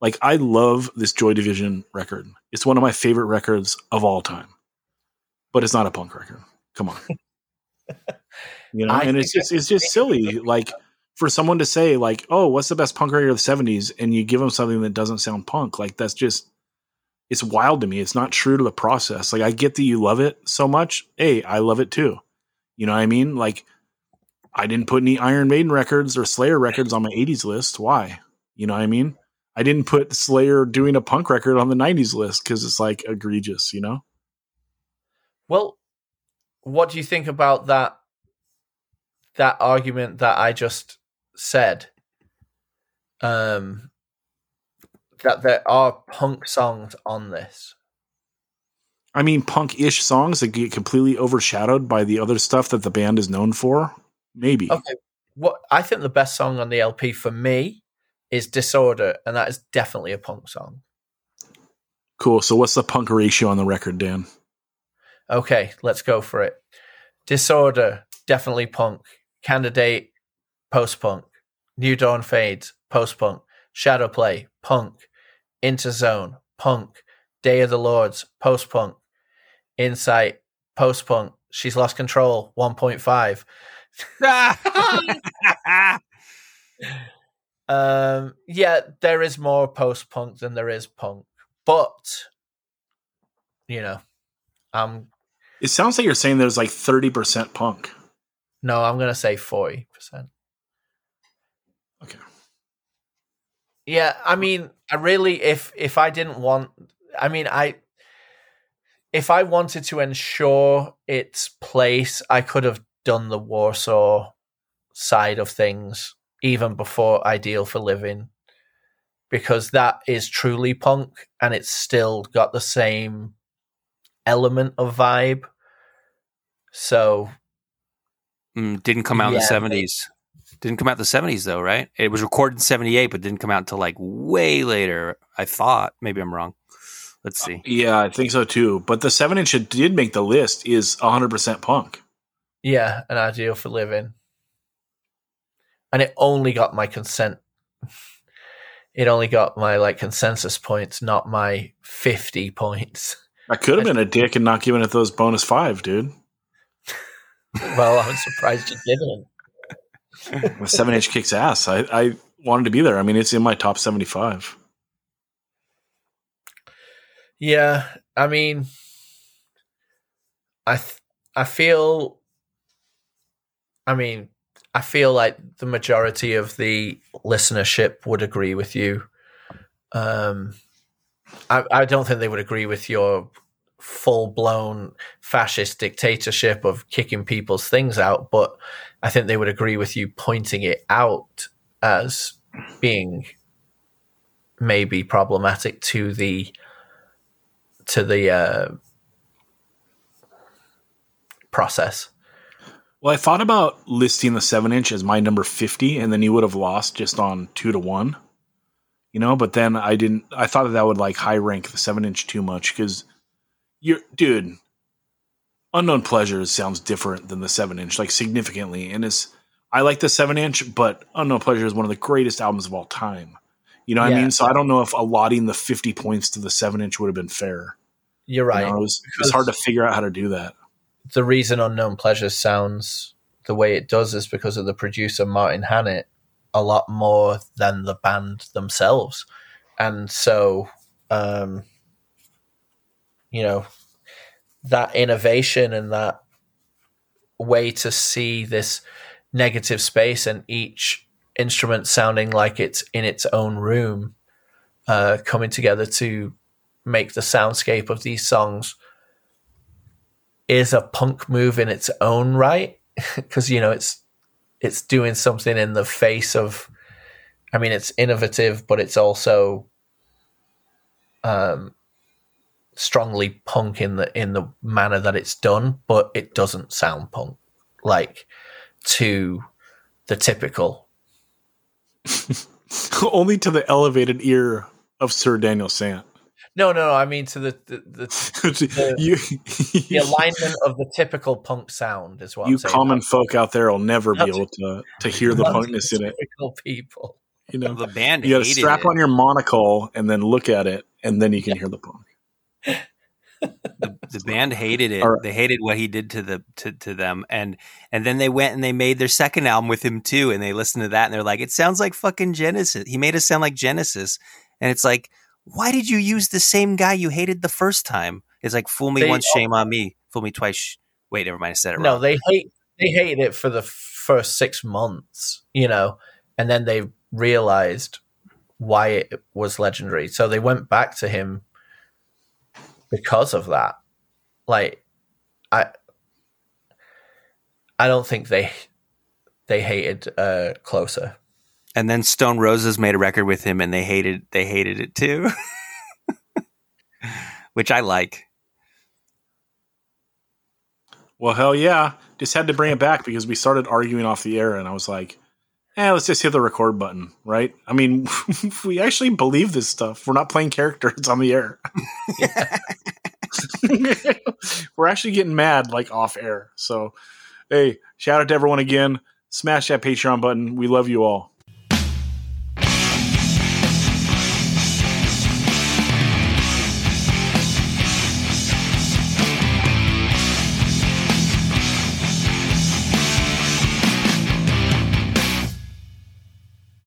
Like I love this Joy Division record. It's one of my favorite records of all time. But it's not a punk record. Come on. you know, I and it's just it's just silly like for someone to say like, "Oh, what's the best punk record of the 70s?" and you give them something that doesn't sound punk. Like that's just it's wild to me. It's not true to the process. Like I get that you love it so much. Hey, I love it too. You know what I mean? Like I didn't put any Iron Maiden records or Slayer records on my 80s list. Why? You know what I mean? I didn't put Slayer doing a punk record on the 90s list because it's like egregious, you know? Well, what do you think about that that argument that I just said? Um that there are punk songs on this. I mean, punk ish songs that get completely overshadowed by the other stuff that the band is known for. Maybe. Okay. What I think the best song on the LP for me is Disorder, and that is definitely a punk song. Cool. So, what's the punk ratio on the record, Dan? Okay, let's go for it. Disorder, definitely punk. Candidate, post punk. New Dawn Fades, post punk. Shadow Play, punk. Interzone, punk. Day of the Lords, post punk. Insight, post punk. She's lost control, 1.5. um, yeah, there is more post punk than there is punk. But, you know, I'm It sounds like you're saying there's like 30% punk. No, I'm gonna say forty percent. Okay. Yeah, I mean, I really, if if I didn't want, I mean, I, if I wanted to ensure its place, I could have done the Warsaw side of things even before Ideal for Living, because that is truly punk, and it's still got the same element of vibe. So Mm, didn't come out in the seventies. Didn't come out in the seventies though, right? It was recorded in seventy eight, but didn't come out until like way later. I thought. Maybe I'm wrong. Let's see. Yeah, I think so too. But the 7 inch that did make the list is 100% punk. Yeah, an ideal for living. And it only got my consent. It only got my like consensus points, not my 50 points. I could have been a dick and not given it those bonus five, dude. Well, I'm surprised you didn't. 7 inch kicks ass. I, I wanted to be there. I mean, it's in my top 75. Yeah, I mean I th- I feel I mean, I feel like the majority of the listenership would agree with you. Um I, I don't think they would agree with your full blown fascist dictatorship of kicking people's things out, but I think they would agree with you pointing it out as being maybe problematic to the to the uh, process. Well, I thought about listing the 7 inch as my number 50, and then you would have lost just on 2 to 1. You know, but then I didn't. I thought that, that would like high rank the 7 inch too much because you're, dude, Unknown Pleasures sounds different than the 7 inch, like significantly. And it's, I like the 7 inch, but Unknown Pleasure is one of the greatest albums of all time. You know what I mean? So I don't know if allotting the 50 points to the 7 inch would have been fair. You're You right. know, it was, it was hard to figure out how to do that. The reason Unknown Pleasures sounds the way it does is because of the producer Martin Hannett a lot more than the band themselves. And so um, you know, that innovation and that way to see this negative space and each instrument sounding like it's in its own room, uh, coming together to make the soundscape of these songs is a punk move in its own right because you know it's it's doing something in the face of i mean it's innovative but it's also um strongly punk in the in the manner that it's done but it doesn't sound punk like to the typical Only to the elevated ear of Sir Daniel Sant. No no no i mean to the the, the, you the alignment of the typical punk sound is what you I'm saying. common folk out there will never be able to to hear the punkness in it. typical people You know, The band you got to strap it. on your monocle and then look at it, and then you can hear the punk. the, the band hated it. All right. They hated what he did to the to, to them, and and then they went and they made their second album with him too, and they listened to that and they're like, it sounds like fucking Genesis. He made us sound like Genesis, and it's like, why did you use the same guy you hated the first time? It's like fool me They- once, shame on me. Fool me twice. sh- Wait, never mind. I said it No, wrong. they hate they hated it for the first six months, you know, and then they realized why it was legendary. So they went back to him because of that. Like, I I don't think they they hated uh closer. And then Stone Roses made a record with him, and they hated they hated it too, which I like. Well, hell yeah! Just had to bring it back because we started arguing off the air, and I was like, "Eh, let's just hit the record button." Right? I mean, we actually believe this stuff. We're not playing characters on the air. We're actually getting mad like off air. So, hey, shout out to everyone again. Smash that Patreon button. We love you all.